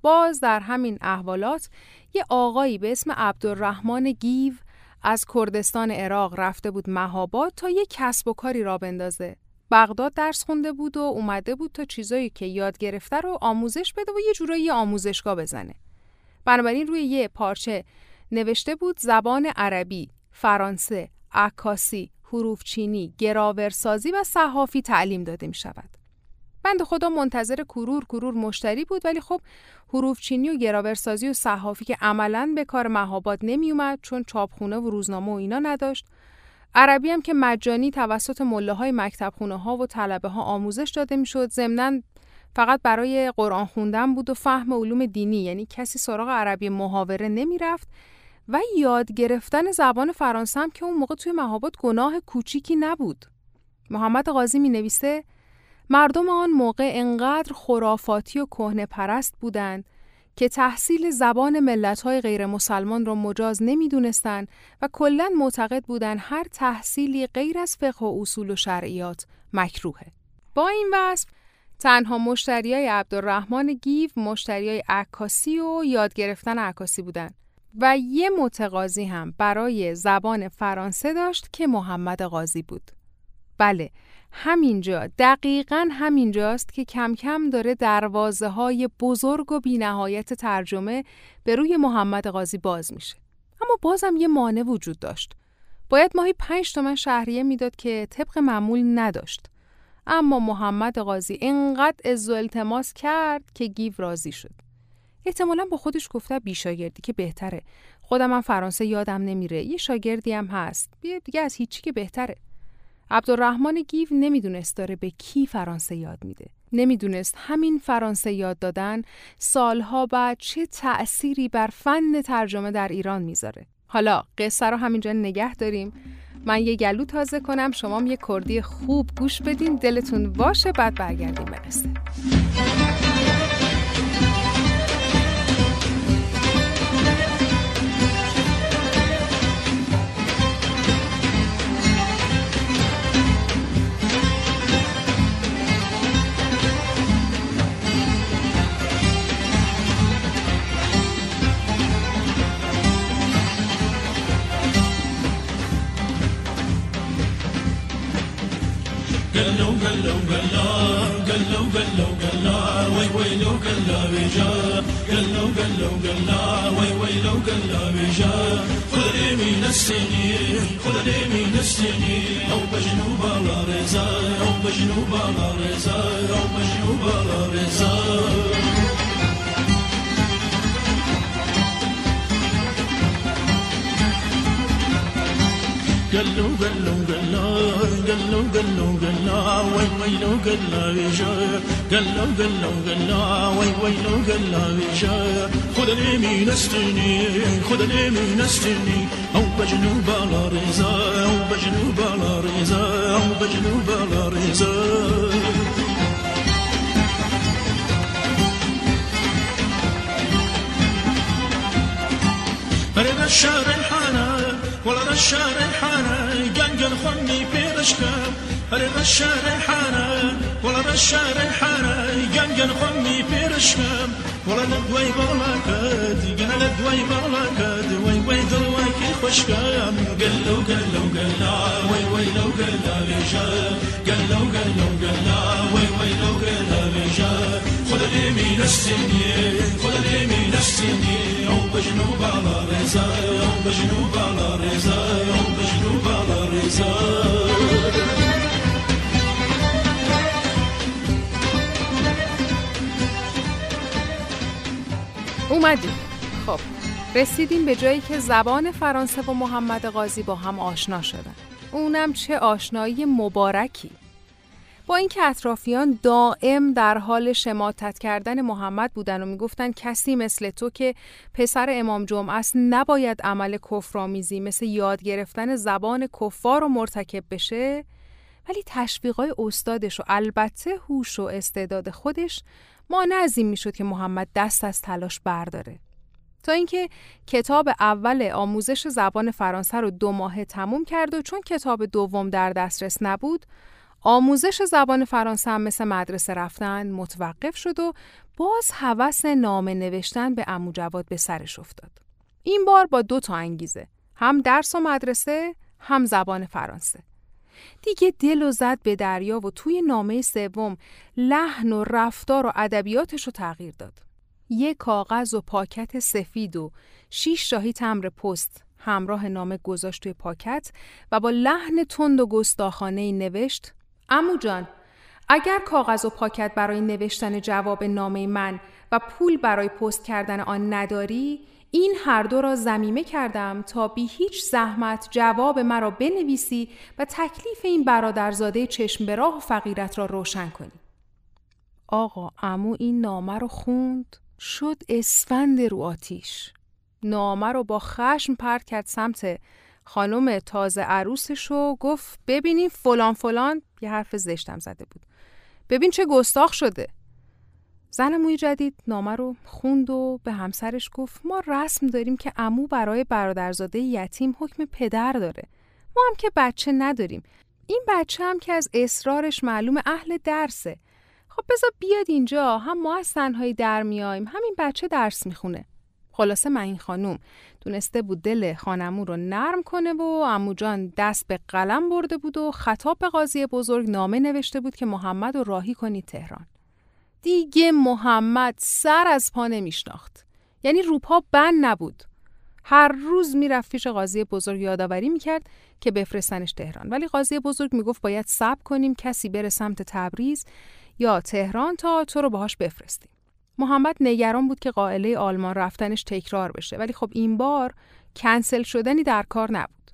باز در همین احوالات یه آقایی به اسم عبدالرحمن گیو از کردستان عراق رفته بود مهاباد تا یه کسب و کاری را بندازه. بغداد درس خونده بود و اومده بود تا چیزایی که یاد گرفته رو آموزش بده و یه جورایی آموزشگاه بزنه. بنابراین روی یه پارچه نوشته بود زبان عربی، فرانسه، عکاسی، حروف چینی، گراورسازی و صحافی تعلیم داده می شود. بند خدا منتظر کرور کرور مشتری بود ولی خب حروف چینی و گراورسازی و صحافی که عملا به کار مهاباد نمی اومد چون چاپخونه و روزنامه و اینا نداشت عربی هم که مجانی توسط مله های مکتب خونه ها و طلبه ها آموزش داده می‌شد ضمنا فقط برای قرآن خوندن بود و فهم علوم دینی یعنی کسی سراغ عربی محاوره نمی‌رفت و یاد گرفتن زبان فرانسه هم که اون موقع توی مهابات گناه کوچیکی نبود محمد قاضی می نویسه مردم آن موقع انقدر خرافاتی و کهنه پرست بودند که تحصیل زبان ملت‌های غیر مسلمان را مجاز نمی‌دونستند و کلا معتقد بودند هر تحصیلی غیر از فقه و اصول و شرعیات مکروهه. با این وصف تنها مشتریای عبدالرحمن گیو مشتریای عکاسی و یاد گرفتن عکاسی بودند و یه متقاضی هم برای زبان فرانسه داشت که محمد قاضی بود. بله، همینجا دقیقا همینجاست که کم کم داره دروازه های بزرگ و بینهایت ترجمه به روی محمد قاضی باز میشه. اما بازم یه مانع وجود داشت. باید ماهی پنج تومن شهریه می‌داد که طبق معمول نداشت. اما محمد قاضی انقدر از التماس کرد که گیو راضی شد. احتمالا با خودش گفته بیشاگردی که بهتره. خودم هم فرانسه یادم نمیره. یه شاگردی هم هست. بیا دیگه از هیچی که بهتره. عبدالرحمن گیو نمی‌دونست داره به کی فرانسه یاد میده. نمی‌دونست همین فرانسه یاد دادن سالها بعد چه تأثیری بر فن ترجمه در ایران می‌ذاره. حالا قصه رو همینجا نگه داریم. من یه گلو تازه کنم شما یه کردی خوب گوش بدین دلتون باشه بعد برگردیم به قصه. قلا وي ويلو قلا بيجا خذ لي من السنين خذ لي من السنين او بجنوب على رزا او بجنوب على رزا او بجنوب على رزا قلو قلو قلو قلو قلو قلو وي ويلو قلو بيجا قلو قلو قلو وي ويلو قلو بيجا خذ اليمين استني خذ اليمين استني أو بجنوب على رزا أو بجنوب على رزا أو بجنوب على رزا الشهر الحانا والله الشهر الحانا قنقن خمي في رشكم هل الشهر الحانا والله الشهر الحانا قنقن خمي في رشكم والله ندوي بغلاكات قنا ندوي بغلاكات وي وي دلوكي خشكم قلو قلو قلا وي وي لو قلا بيشام قلو قلو قلا وي وي لو قلا بيشام خذ من السنين خذ من السنين. اومدیم. خب رسیدیم به جایی که زبان فرانسه و محمد قاضی با هم آشنا شدن. اونم چه آشنایی مبارکی. با اینکه اطرافیان دائم در حال شماتت کردن محمد بودن و می‌گفتن کسی مثل تو که پسر امام جمعه است نباید عمل کفرآمیزی مثل یاد گرفتن زبان کفار رو مرتکب بشه ولی تشویقای استادش و البته هوش و استعداد خودش مانع از این می‌شد که محمد دست از تلاش برداره. تا اینکه کتاب اول آموزش زبان فرانسه رو دو ماه تموم کرد و چون کتاب دوم در دسترس نبود آموزش زبان فرانسه هم مثل مدرسه رفتن متوقف شد و باز هوس نامه نوشتن به امو جواد به سرش افتاد. این بار با دو تا انگیزه هم درس و مدرسه هم زبان فرانسه. دیگه دل و زد به دریا و توی نامه سوم لحن و رفتار و ادبیاتش رو تغییر داد. یک کاغذ و پاکت سفید و شیش شاهی تمر پست همراه نامه گذاشت توی پاکت و با لحن تند و گستاخانه نوشت امو جان اگر کاغذ و پاکت برای نوشتن جواب نامه من و پول برای پست کردن آن نداری این هر دو را زمیمه کردم تا بی هیچ زحمت جواب مرا بنویسی و تکلیف این برادرزاده چشم به راه و فقیرت را روشن کنی. آقا امو این نامه رو خوند شد اسفند رو آتیش. نامه رو با خشم پرت کرد سمت خانم تازه عروسش و گفت ببینین فلان فلان یه حرف زشتم زده بود. ببین چه گستاخ شده. زن موی جدید نامه رو خوند و به همسرش گفت ما رسم داریم که امو برای برادرزاده یتیم حکم پدر داره. ما هم که بچه نداریم. این بچه هم که از اصرارش معلوم اهل درسه. خب بذار بیاد اینجا هم ما از تنهایی در میایم همین بچه درس می‌خونه. خلاصه من این خانوم دونسته بود دل خانمو رو نرم کنه و امو جان دست به قلم برده بود و خطاب به قاضی بزرگ نامه نوشته بود که محمد رو راهی کنی تهران. دیگه محمد سر از پا نمیشناخت. یعنی روپا بند نبود. هر روز می‌رفت پیش قاضی بزرگ یادآوری می‌کرد که بفرستنش تهران ولی قاضی بزرگ می‌گفت باید صبر کنیم کسی بره سمت تبریز یا تهران تا تو رو باهاش بفرستیم محمد نگران بود که قائله آلمان رفتنش تکرار بشه. ولی خب این بار کنسل شدنی در کار نبود.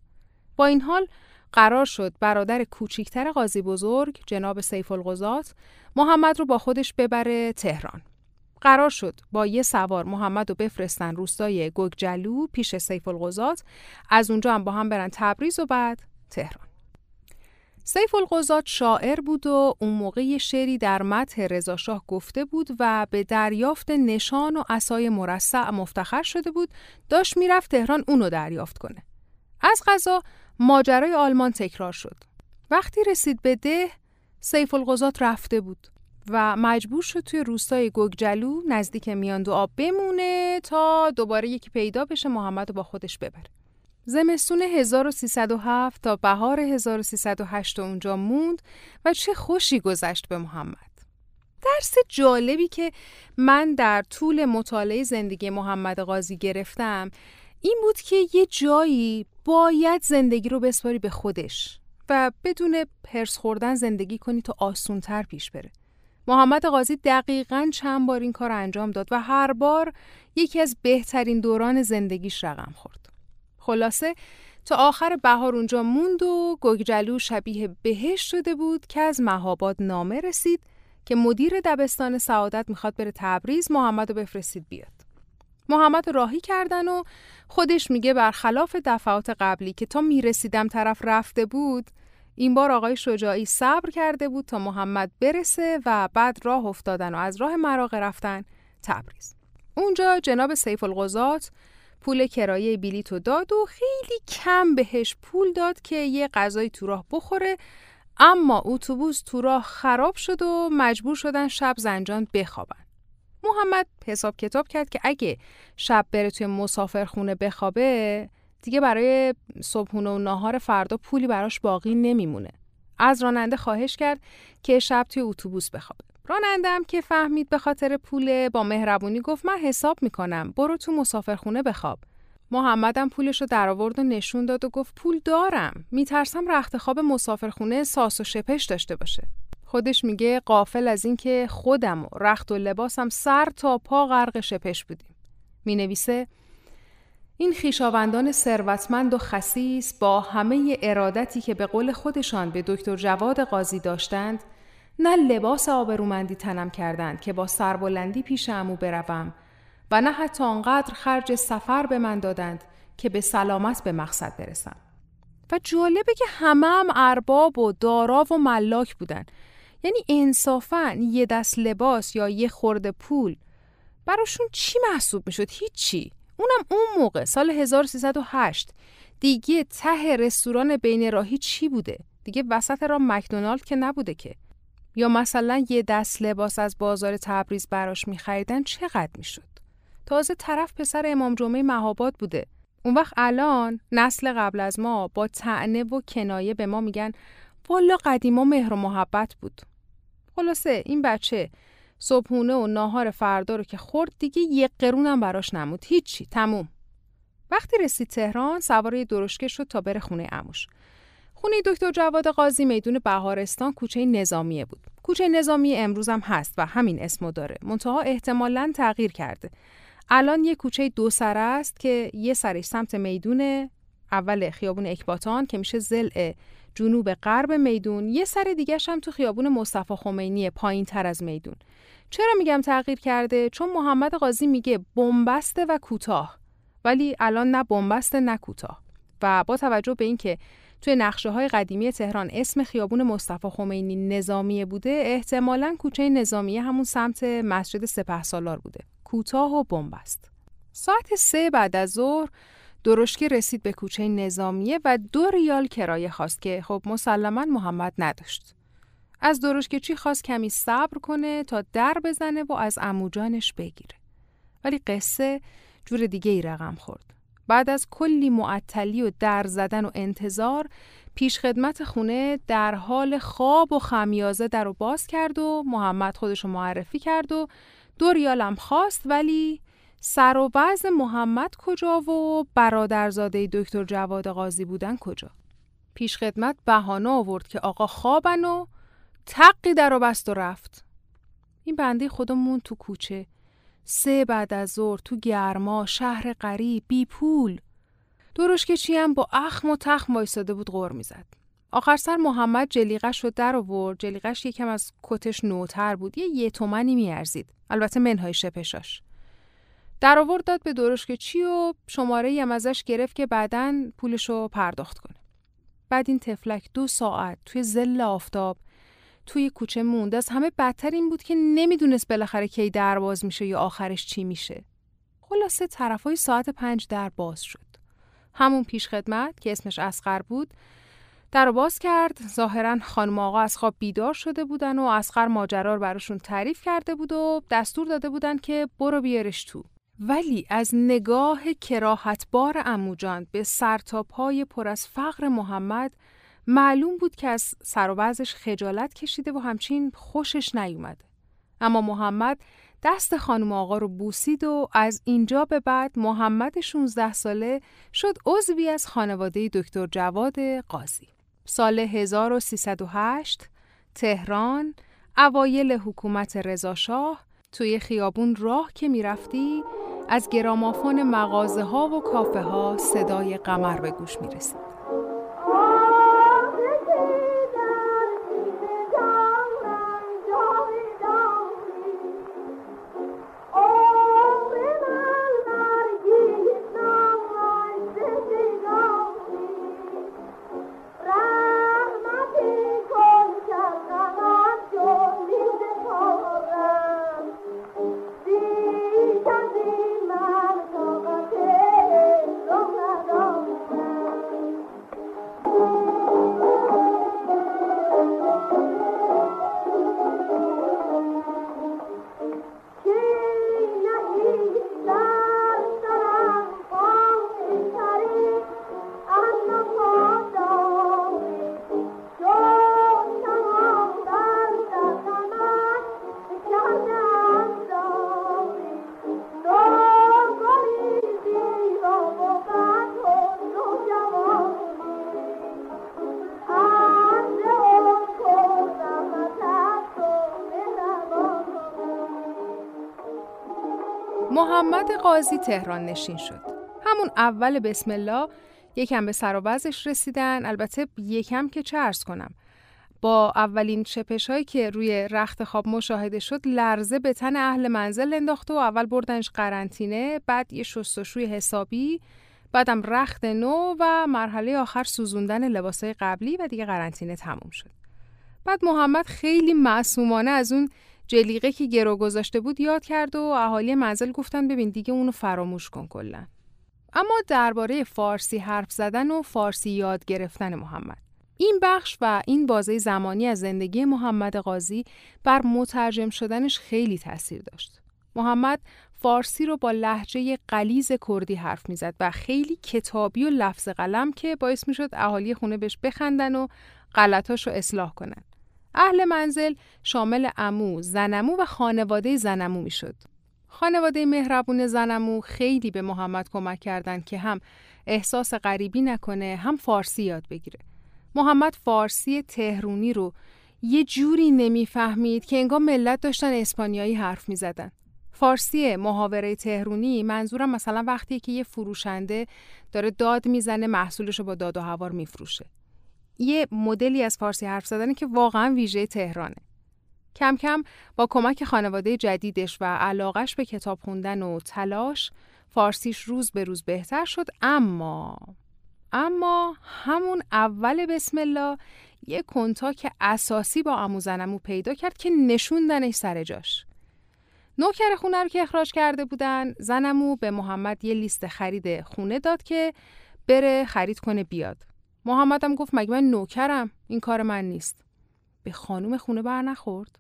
با این حال قرار شد برادر کوچیکتر قاضی بزرگ جناب سیف القضات محمد رو با خودش ببره تهران. قرار شد با یه سوار محمد رو بفرستن روستای گگجلو پیش سیف القضات از اونجا هم با هم برن تبریز و بعد تهران. سیف القضات شاعر بود و اون موقع شعری در متح رضاشاه گفته بود و به دریافت نشان و اسای مرصع مفتخر شده بود. داشت می‌رفت تهران اونو دریافت کنه. از غذا ماجرای آلمان تکرار شد. وقتی رسید به ده سیف القضات رفته بود و مجبور شد توی روستای گگجلو نزدیک میان دو آب بمونه تا دوباره یکی پیدا بشه محمد با خودش ببره. زمستون 1307 تا بهار 1308 اونجا موند و چه خوشی گذشت به محمد. درس جالبی که من در طول مطالعه زندگی محمد قاضی گرفتم این بود که یه جایی باید زندگی رو بسپاری به خودش و بدون پرس خوردن زندگی کنی تا آسونتر پیش بره. محمد قاضی دقیقا چند بار این کار انجام داد و هر بار یکی از بهترین دوران زندگیش رقم خورد. خلاصه تا آخر بهار اونجا موند و گگجلو شبیه بهش شده بود که از مهاباد نامه رسید که مدیر دبستان سعادت می‌خواد بره تبریز محمد رو بفرستید بیاد. محمد راهی کردن و خودش میگه برخلاف دفعات قبلی که تا می‌رسیدم طرف رفته بود این بار آقای شجاعی صبر کرده بود تا محمد برسه و بعد راه افتادن و از راه مراغه رفتن تبریز. اونجا جناب سیف القضات پول کرایه بلیتو داد و خیلی کم بهش پول داد که یه غذای تو راه بخوره اما اتوبوس تو راه خراب شد و مجبور شدن شب زنجان بخوابن. محمد حساب کتاب کرد که اگه شب بره توی مسافرخونه بخوابه دیگه برای صبحونه و ناهار فردا پولی براش باقی نمیمونه. از راننده خواهش کرد که شب توی اتوبوس بخوابه. رانندم که فهمید به خاطر پول با مهربونی گفت من حساب می‌کنم. برو تو مسافرخونه بخواب. محمدم پولش رو در آورد و نشون داد و گفت پول دارم. میترسم رخت خواب مسافرخونه ساس و شپش داشته باشه. خودش میگه قافل از اینکه خودم و رخت و لباسم سر تا پا غرق شپش بودیم. می نویسه این خیشاوندان ثروتمند و خسیس با همه ارادتی که به قول خودشان به دکتر جواد قاضی داشتند نه لباس آبرومندی تنم کردند که با سربلندی پیش امو بروم و نه حتی آنقدر خرج سفر به من دادند که به سلامت به مقصد برسم. و جالبه که همه هم ارباب و دارا و ملاک بودن. یعنی انصافا یه دست لباس یا یه خورده پول براشون چی محسوب می‌شد؟ هیچی. اونم اون موقع سال 1308 دیگه ته رستوران بین راهی چی بوده؟ دیگه وسط را مکدونالد که نبوده که. یا مثلا یه دست لباس از بازار تبریز براش میخریدن چقدر می‌شد؟ تازه طرف پسر امام جمعه مهاباد بوده. اون وقت الان نسل قبل از ما با تعنه و کنایه به ما میگن والا قدیما مهر و محبت بود. خلاصه این بچه صبحونه و ناهار فردا رو که خورد دیگه یک قرونم براش نمود هیچی. تموم. وقتی رسید تهران سوار درشکه شد تا بره خونه اموش خونه دکتر جواد قاضی میدون بهارستان کوچه نظامیه بود. کوچه نظامی امروز هم هست و همین اسمو داره. منتها احتمالا تغییر کرده. الان یه کوچه دو سره است که یه سرش سمت میدون اول خیابون اکباتان که میشه زل جنوب غرب میدون. یه سر دیگه هم تو خیابون مصطفی خمینی پایین تر از میدون. چرا میگم تغییر کرده؟ چون محمد قاضی میگه بنبسته و کوتاه. ولی الان نه بنبسته نه کوتاه. و با توجه به اینکه توی نقشه های قدیمی تهران اسم خیابون مصطفی خمینی نظامیه بوده احتمالا کوچه نظامیه همون سمت مسجد سپه سالار بوده. کوتاه و بنبست. ساعت سه بعد از ظهر درشکی رسید به کوچه نظامیه و دو ریال کرایه خواست که خب مسلما محمد نداشت. از چی خواست کمی صبر کنه تا در بزنه و از اموجانش بگیره. ولی قصه جور دیگه ای رقم خورد. بعد از کلی معطلی و در زدن و انتظار پیش خدمت خونه در حال خواب و خمیازه در رو باز کرد و محمد خودشو معرفی کرد و دو ریالم خواست ولی سر و وضع محمد کجا و برادرزاده دکتر جواد قاضی بودن کجا؟ پیش خدمت بهانه آورد که آقا خوابن و تقی در و بست و رفت. این بنده خودمون تو کوچه. سه بعد از ظهر تو گرما شهر قریب بی پول. که چی هم با اخم و تخم وایساده بود غور می‌زد. آخر سر محمد جلیقش رو در آورد. جلیقش یکم از کتش نوتر بود. یه یه تومنی میارزید. البته منهای شپشاش. در آورد داد به که چی و شماره هم ازش گرفت که بعدا پولش رو پرداخت کنه. بعد این تفلک دو ساعت توی زل آفتاب توی کوچه موند. از همه بدتر این بود که نمی‌دونست بالاخره کی در باز میشه یا آخرش چی میشه. خلاصه طرفای ساعت پنج در باز شد. همون پیش خدمت که اسمش اسقر بود در باز کرد. ظاهرا خانم آقا از خواب بیدار شده بودن و اسقر ماجرا رو براشون تعریف کرده بود و دستور داده بودن که برو بیارش تو. ولی از نگاه کراهتبار اموجان به سرتاپای پر از فقر محمد معلوم بود که از سر و خجالت کشیده و همچین خوشش نیومده. اما محمد دست خانم آقا رو بوسید و از اینجا به بعد محمد 16 ساله شد عضوی از خانواده دکتر جواد قاضی. سال 1308 تهران اوایل حکومت رضاشاه توی خیابون راه که می‌رفتی از گرامافون مغازه ها و کافه ها صدای قمر به گوش می رسید. محمد قاضی تهران نشین شد. همون اول بسم الله یکم به سر و رسیدن البته یکم که چه ارز کنم با اولین چپش هایی که روی رخت خواب مشاهده شد لرزه به تن اهل منزل انداخته و اول بردنش قرنطینه بعد یه شستشوی حسابی بعدم رخت نو و مرحله آخر سوزوندن لباسای قبلی و دیگه قرنطینه تموم شد بعد محمد خیلی معصومانه از اون جلیقه که گرو گذاشته بود یاد کرد و اهالی منزل گفتن ببین دیگه اونو فراموش کن کلا اما درباره فارسی حرف زدن و فارسی یاد گرفتن محمد این بخش و این بازه زمانی از زندگی محمد قاضی بر مترجم شدنش خیلی تاثیر داشت. محمد فارسی رو با لحجه قلیز کردی حرف می‌زد و خیلی کتابی و لفظ قلم که باعث می‌شد اهالی خونه بهش بخندن و غلطاش رو اصلاح کنن. اهل منزل شامل امو، زنمو و خانواده زنمو می‌شد. خانواده مهربون زنمو خیلی به محمد کمک کردند که هم احساس غریبی نکنه هم فارسی یاد بگیره. محمد فارسی تهرونی رو یه جوری نمی‌فهمید که انگار ملت داشتن اسپانیایی حرف می زدن. فارسی محاوره تهرونی منظورم مثلا وقتی که یه فروشنده داره داد می‌زنه محصولش رو با داد و هوار میفروشه. یه مدلی از فارسی حرف زدنه که واقعا ویژه تهرانه. کم کم با کمک خانواده جدیدش و علاقش به کتاب خوندن و تلاش فارسیش روز به روز بهتر شد اما اما همون اول بسم الله یه کنتاک اساسی با اموزنمو پیدا کرد که نشوندنش سر جاش. نوکر خونه رو که اخراج کرده بودن زنمو به محمد یه لیست خرید خونه داد که بره خرید کنه بیاد. محمدم گفت مگه من نوکرم این کار من نیست. به خانوم خونه بر نخورد.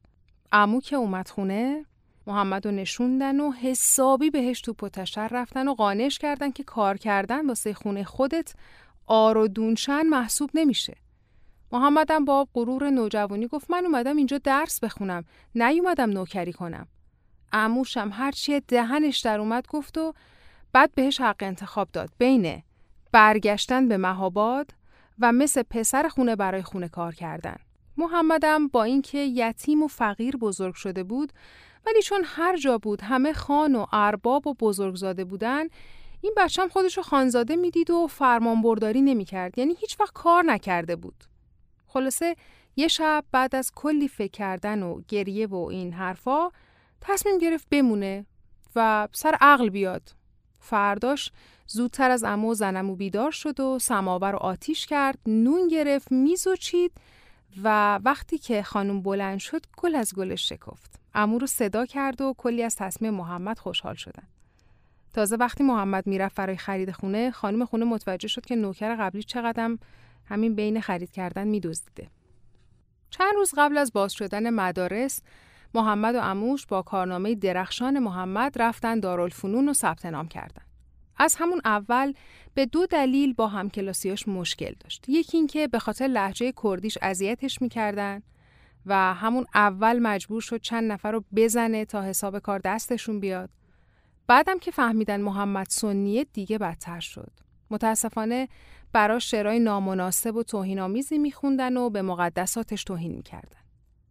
امو که اومد خونه محمد رو نشوندن و حسابی بهش تو پتشر رفتن و قانش کردن که کار کردن واسه خونه خودت آر و دونشن محسوب نمیشه. محمدم با غرور نوجوانی گفت من اومدم اینجا درس بخونم نیومدم نوکری کنم. اموشم هرچی دهنش در اومد گفت و بعد بهش حق انتخاب داد بین برگشتن به مهاباد و مثل پسر خونه برای خونه کار کردن. محمدم با اینکه یتیم و فقیر بزرگ شده بود ولی چون هر جا بود همه خان و ارباب و بزرگزاده بودن این بچم خودشو خانزاده می‌دید و فرمان برداری نمی‌کرد. یعنی هیچ وقت کار نکرده بود. خلاصه یه شب بعد از کلی فکر کردن و گریه و این حرفا تصمیم گرفت بمونه و سر عقل بیاد. فرداش زودتر از امو و زنمو بیدار شد و سماور رو آتیش کرد نون گرفت میز و چید و وقتی که خانم بلند شد گل از گلش شکفت. امو رو صدا کرد و کلی از تصمیم محمد خوشحال شدن. تازه وقتی محمد می‌رفت برای خرید خونه خانم خونه متوجه شد که نوکر قبلی چقدر همین بین خرید کردن میدزدیده. چند روز قبل از باز شدن مدارس محمد و اموش با کارنامه درخشان محمد رفتن دارالفنون و ثبت نام کردند. از همون اول به دو دلیل با همکلاسیاش مشکل داشت. یکی اینکه به خاطر لحجه کردیش اذیتش می‌کردن و همون اول مجبور شد چند نفر رو بزنه تا حساب کار دستشون بیاد. بعدم که فهمیدن محمد سنیه دیگه بدتر شد. متاسفانه براش شعرهای نامناسب و توهینآمیزی میخوندن و به مقدساتش توهین می‌کردن.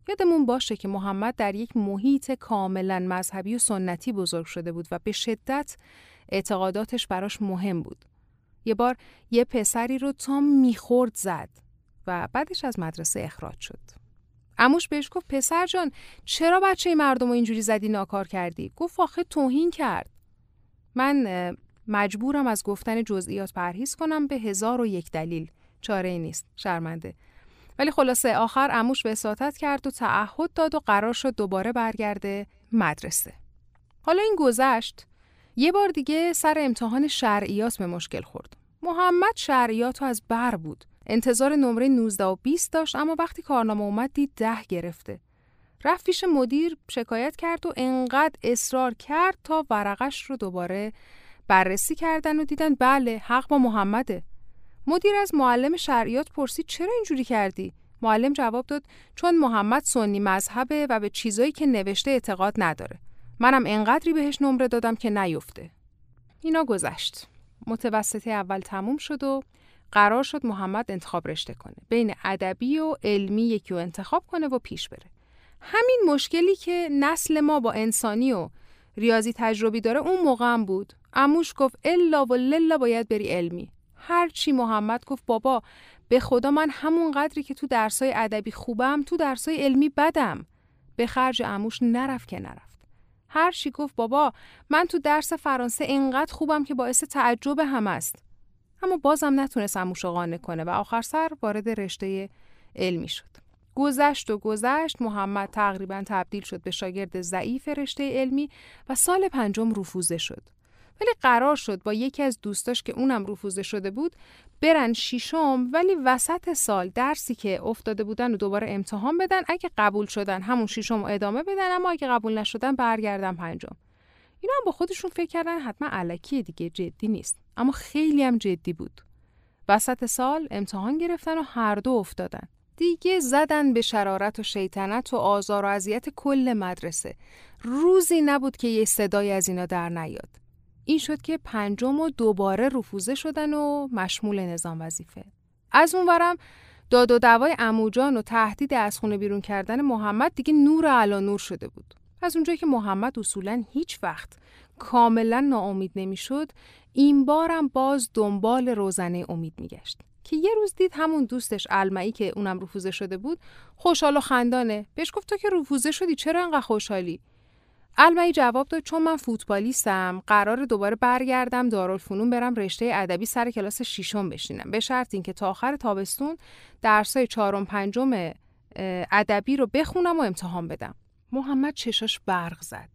یادمون باشه که محمد در یک محیط کاملا مذهبی و سنتی بزرگ شده بود و به شدت اعتقاداتش براش مهم بود. یه بار یه پسری رو تا می‌خورد زد و بعدش از مدرسه اخراج شد. اموش بهش گفت پسر جان چرا بچه مردم رو اینجوری زدی ناکار کردی؟ گفت آخه توهین کرد. من مجبورم از گفتن جزئیات پرهیز کنم به هزار و یک دلیل. چاره ای نیست. شرمنده. ولی خلاصه آخر اموش وساطت کرد و تعهد داد و قرار شد دوباره برگرده مدرسه. حالا این گذشت یه بار دیگه سر امتحان شرعیات به مشکل خورد. محمد شرعیات از بر بود. انتظار نمره 19 و 20 داشت اما وقتی کارنامه اومد دید ده گرفته. رفت پیش مدیر شکایت کرد و انقدر اصرار کرد تا ورقش رو دوباره بررسی کردن و دیدن بله حق با محمده. مدیر از معلم شرعیات پرسید چرا اینجوری کردی؟ معلم جواب داد چون محمد سنی مذهبه و به چیزایی که نوشته اعتقاد نداره. منم انقدری بهش نمره دادم که نیفته. اینا گذشت. متوسطه اول تموم شد و قرار شد محمد انتخاب رشته کنه. بین ادبی و علمی یکی رو انتخاب کنه و پیش بره. همین مشکلی که نسل ما با انسانی و ریاضی تجربی داره اون موقع بود. اموش گفت الا و للا باید بری علمی. هرچی محمد گفت بابا به خدا من همون قدری که تو درسای ادبی خوبم تو درسای علمی بدم. به خرج اموش نرفت که نرفت. هر چی گفت بابا من تو درس فرانسه اینقدر خوبم که باعث تعجب هم است. اما بازم نتونست اموش قانع کنه و آخر سر وارد رشته علمی شد. گذشت و گذشت محمد تقریبا تبدیل شد به شاگرد ضعیف رشته علمی و سال پنجم رفوزه شد. ولی قرار شد با یکی از دوستاش که اونم رفوزه شده بود برن شیشم ولی وسط سال درسی که افتاده بودن و دوباره امتحان بدن. اگه قبول شدن همون شیشم ادامه بدن اما اگه قبول نشدن برگردن پنجم. اینا هم با خودشون فکر کردن حتما علکی دیگه جدی نیست. اما خیلی هم جدی بود. وسط سال امتحان گرفتن و هر دو افتادن. دیگه زدن به شرارت و شیطنت و آزار و اذیت کل مدرسه. روزی نبود که یه صدای از اینا در نیاد. این شد که پنجم و دوباره رفوزه شدن و مشمول نظام وظیفه. از اونورم داد و دوای اموجان و تهدید از خونه بیرون کردن محمد دیگه نور علا نور شده بود. از اونجایی که محمد اصولا هیچ وقت کاملا ناامید نمی‌شد این بارم باز دنبال روزنه امید میگشت. که یه روز دید همون دوستش علمعی که اونم رفوزه شده بود خوشحال و خندانه. بهش گفت تو که رفوزه شدی چرا انقدر خوشحالی؟ علمعی جواب داد چون من فوتبالیستم قرار دوباره برگردم دارالفنون برم رشته ادبی سر کلاس ششم بشینم. به شرط اینکه تا آخر تابستون درسای چهارم پنجم ادبی رو بخونم و امتحان بدم. محمد چشاش برق زد.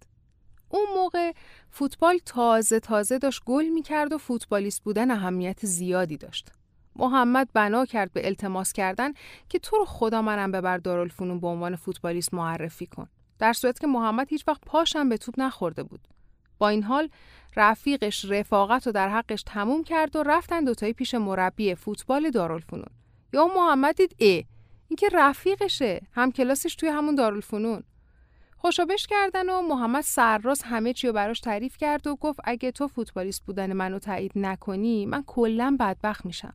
اون موقع فوتبال تازه تازه داشت گل می‌کرد و فوتبالیست بودن اهمیت زیادی داشت. محمد بنا کرد به التماس کردن که تو رو خدا منم ببر دارالفنون به عنوان فوتبالیست معرفی کن. در صورتی که محمد هیچ وقت پاشم به توپ نخورده بود. با این حال رفیقش رفاقت رو در حقش تموم کرد و رفتن دوتایی پیش مربی فوتبال دارالفنون. یا محمد دید ای این که رفیقشه هم کلاسش توی همون دارالفنون. خوشابش کردن و محمد سرراز همه چی رو براش تعریف کرد و گفت اگه تو فوتبالیست بودن منو تایید نکنی من کلا بدبخت میشم.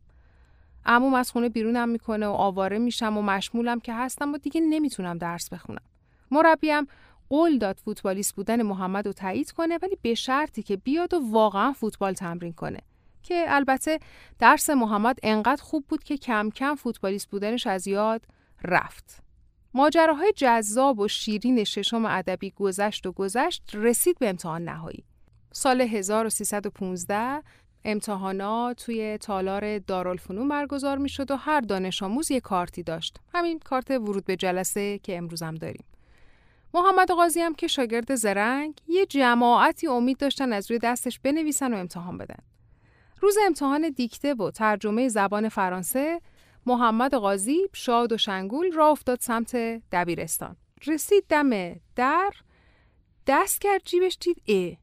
عموم از خونه بیرونم می‌کنه و آواره میشم و مشمولم که هستم و دیگه نمی‌تونم درس بخونم. مربیم قول داد فوتبالیست بودن محمد رو تایید کنه ولی به شرطی که بیاد و واقعا فوتبال تمرین کنه. که البته درس محمد انقدر خوب بود که کم کم فوتبالیست بودنش از یاد رفت. ماجراهای جذاب و شیرین ششم ادبی گذشت و گذشت رسید به امتحان نهایی. سال 1315 امتحانات توی تالار دارالفنون برگزار می شد و هر دانش آموز یک کارتی داشت. همین کارت ورود به جلسه که امروز هم داریم. محمد قاضی هم که شاگرد زرنگ یه جماعتی امید داشتن از روی دستش بنویسن و امتحان بدن. روز امتحان دیکته و ترجمه زبان فرانسه محمد قاضی شاد و شنگول را افتاد سمت دبیرستان. رسید دم در دست کرد جیبش دید اه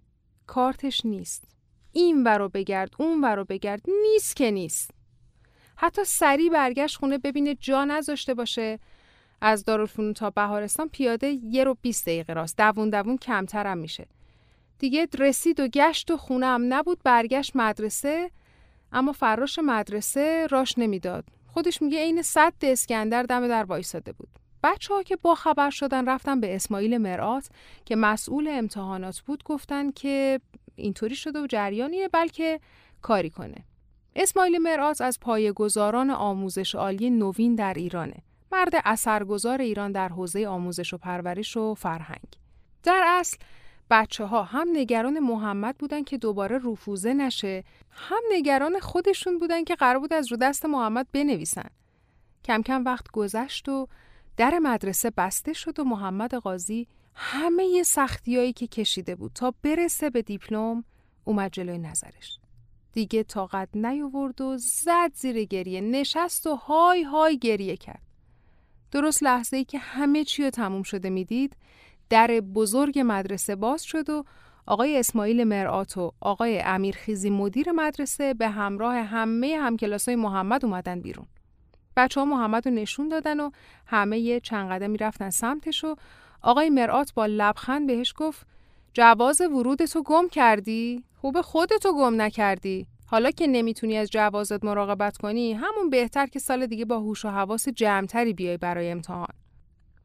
کارتش نیست. این ورو بگرد اون ورو بگرد نیست که نیست. حتی سریع برگشت خونه ببینه جا نذاشته باشه. از دارالفنون تا بهارستان پیاده یه رو 20 دقیقه راست. دوون دوون کمترم میشه. دیگه رسید و گشت و خونه هم نبود برگشت مدرسه اما فراش مدرسه راش نمی‌داد. خودش میگه عین صد اسکندر دم در وایساده بود. بچه ها که با خبر شدن رفتن به اسماعیل مرآت که مسئول امتحانات بود گفتن که اینطوری شده و جریانیه بلکه کاری کنه. اسماعیل مرآت از پایه‌گذاران آموزش عالی نوین در ایرانه. مرد اثرگذار ایران در حوزه آموزش و پرورش و فرهنگ. در اصل بچه ها هم نگران محمد بودن که دوباره رفوزه نشه هم نگران خودشون بودن که قرار بود از رو دست محمد بنویسن. کم کم وقت گذشت و در مدرسه بسته شد و محمد قاضی همه سختیایی که کشیده بود تا برسه به دیپلم اومد جلوی نظرش. دیگه طاقت نیاورد و زد زیر گریه نشست و های های گریه کرد. درست لحظه ای که همه چی رو تموم شده می‌دید در بزرگ مدرسه باز شد و آقای اسماعیل مرآت و آقای امیرخیزی مدیر مدرسه به همراه همه همکلاسای محمد اومدن بیرون. بچه ها محمد رو نشون دادن و همه یه چند قدمی رفتن سمتش و آقای مرآت با لبخند بهش گفت جواز ورودتو گم کردی؟ خوب خودتو گم نکردی. حالا که نمی‌تونی از جوازت مراقبت کنی همون بهتر که سال دیگه با هوش و حواس جمعتری بیای برای امتحان.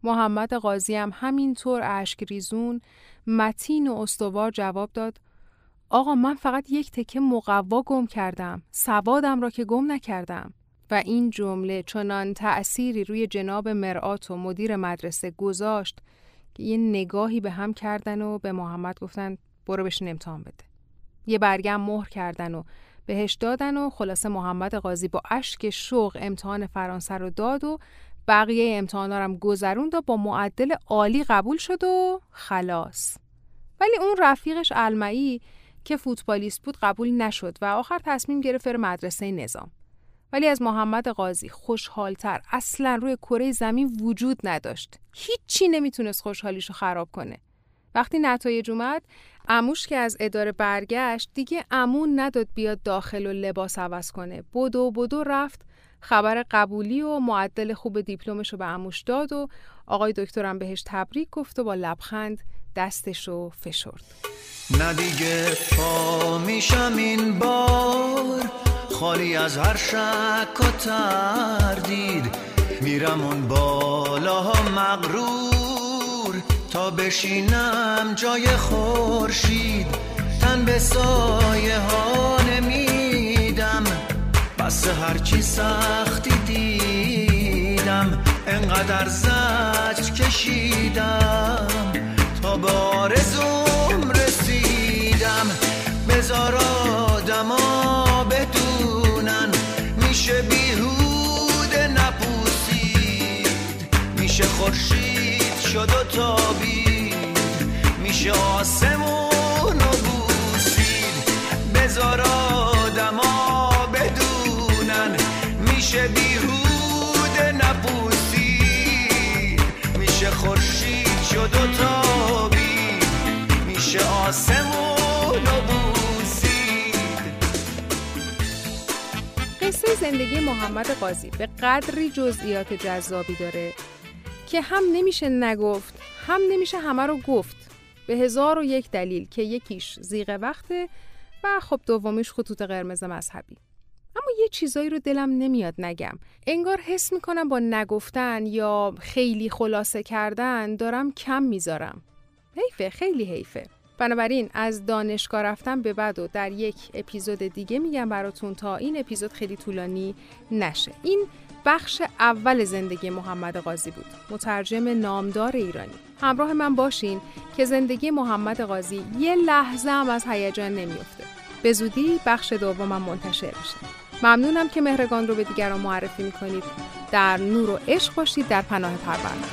محمد قاضی هم همینطور اشک ریزون متین و استوار جواب داد آقا من فقط یک تکه مقوا گم کردم سوادم را که گم نکردم و این جمله چنان تأثیری روی جناب مرآت و مدیر مدرسه گذاشت که یه نگاهی به هم کردن و به محمد گفتن برو بشین امتحان بده یه برگم مهر کردن و بهش دادن و خلاصه محمد قاضی با اشک شوق امتحان فرانسه رو داد و بقیه امتحانا هم گذروند و با معدل عالی قبول شد و خلاص. ولی اون رفیقش علمعی که فوتبالیست بود قبول نشد و آخر تصمیم گرفت بره مدرسه نظام. ولی از محمد قاضی خوشحالتر اصلا روی کره زمین وجود نداشت. هیچی نمی‌تونست خوشحالیشو خراب کنه. وقتی نتایج اومد اموش که از اداره برگشت دیگه امون نداد بیاد داخل و لباس عوض کنه. بدو بدو رفت خبر قبولی و معدل خوب دیپلمش رو به اموش داد و آقای دکترم بهش تبریک گفت و با لبخند دستش رو فشرد. ندیگه پا میشم این بار خالی از هر شک و تردید. میرم اون بالاها مغرور. تا بشینم جای خورشید تن به سایه ها نمیدم. بس هرچی سختی دیدم انقدر زجر کشیدم. تا به آرزوم رسیدم. بزار شد و تابید میشه آسمون و بوسید. بزار آدما بدونن. میشه بیهوده نپوسید. میشه خورشید شد و تابید میشه آسمون و قصه زندگی محمد قاضی به قدری جزئیات جذابی داره. که هم نمیشه نگفت هم نمیشه همه رو گفت. به هزار و یک دلیل که یکیش زیغ وقته و خب دومیش خطوط قرمز مذهبی. اما یه چیزایی رو دلم نمیاد نگم. انگار حس می‌کنم با نگفتن یا خیلی خلاصه کردن دارم کم می‌ذارم. حیفه خیلی حیفه. بنابراین از دانشگاه رفتم به بعد و در یک اپیزود دیگه میگم براتون تا این اپیزود خیلی طولانی نشه. این بخش اول زندگی محمد قاضی بود. مترجم نامدار ایرانی. همراه من باشین که زندگی محمد قاضی یه لحظه هم از هیجان نمیفته به زودی بخش دومم منتشر میشه. ممنونم که مهرگان رو به دیگران معرفی می‌کنید. در نور و عشق باشید در پناه پرونده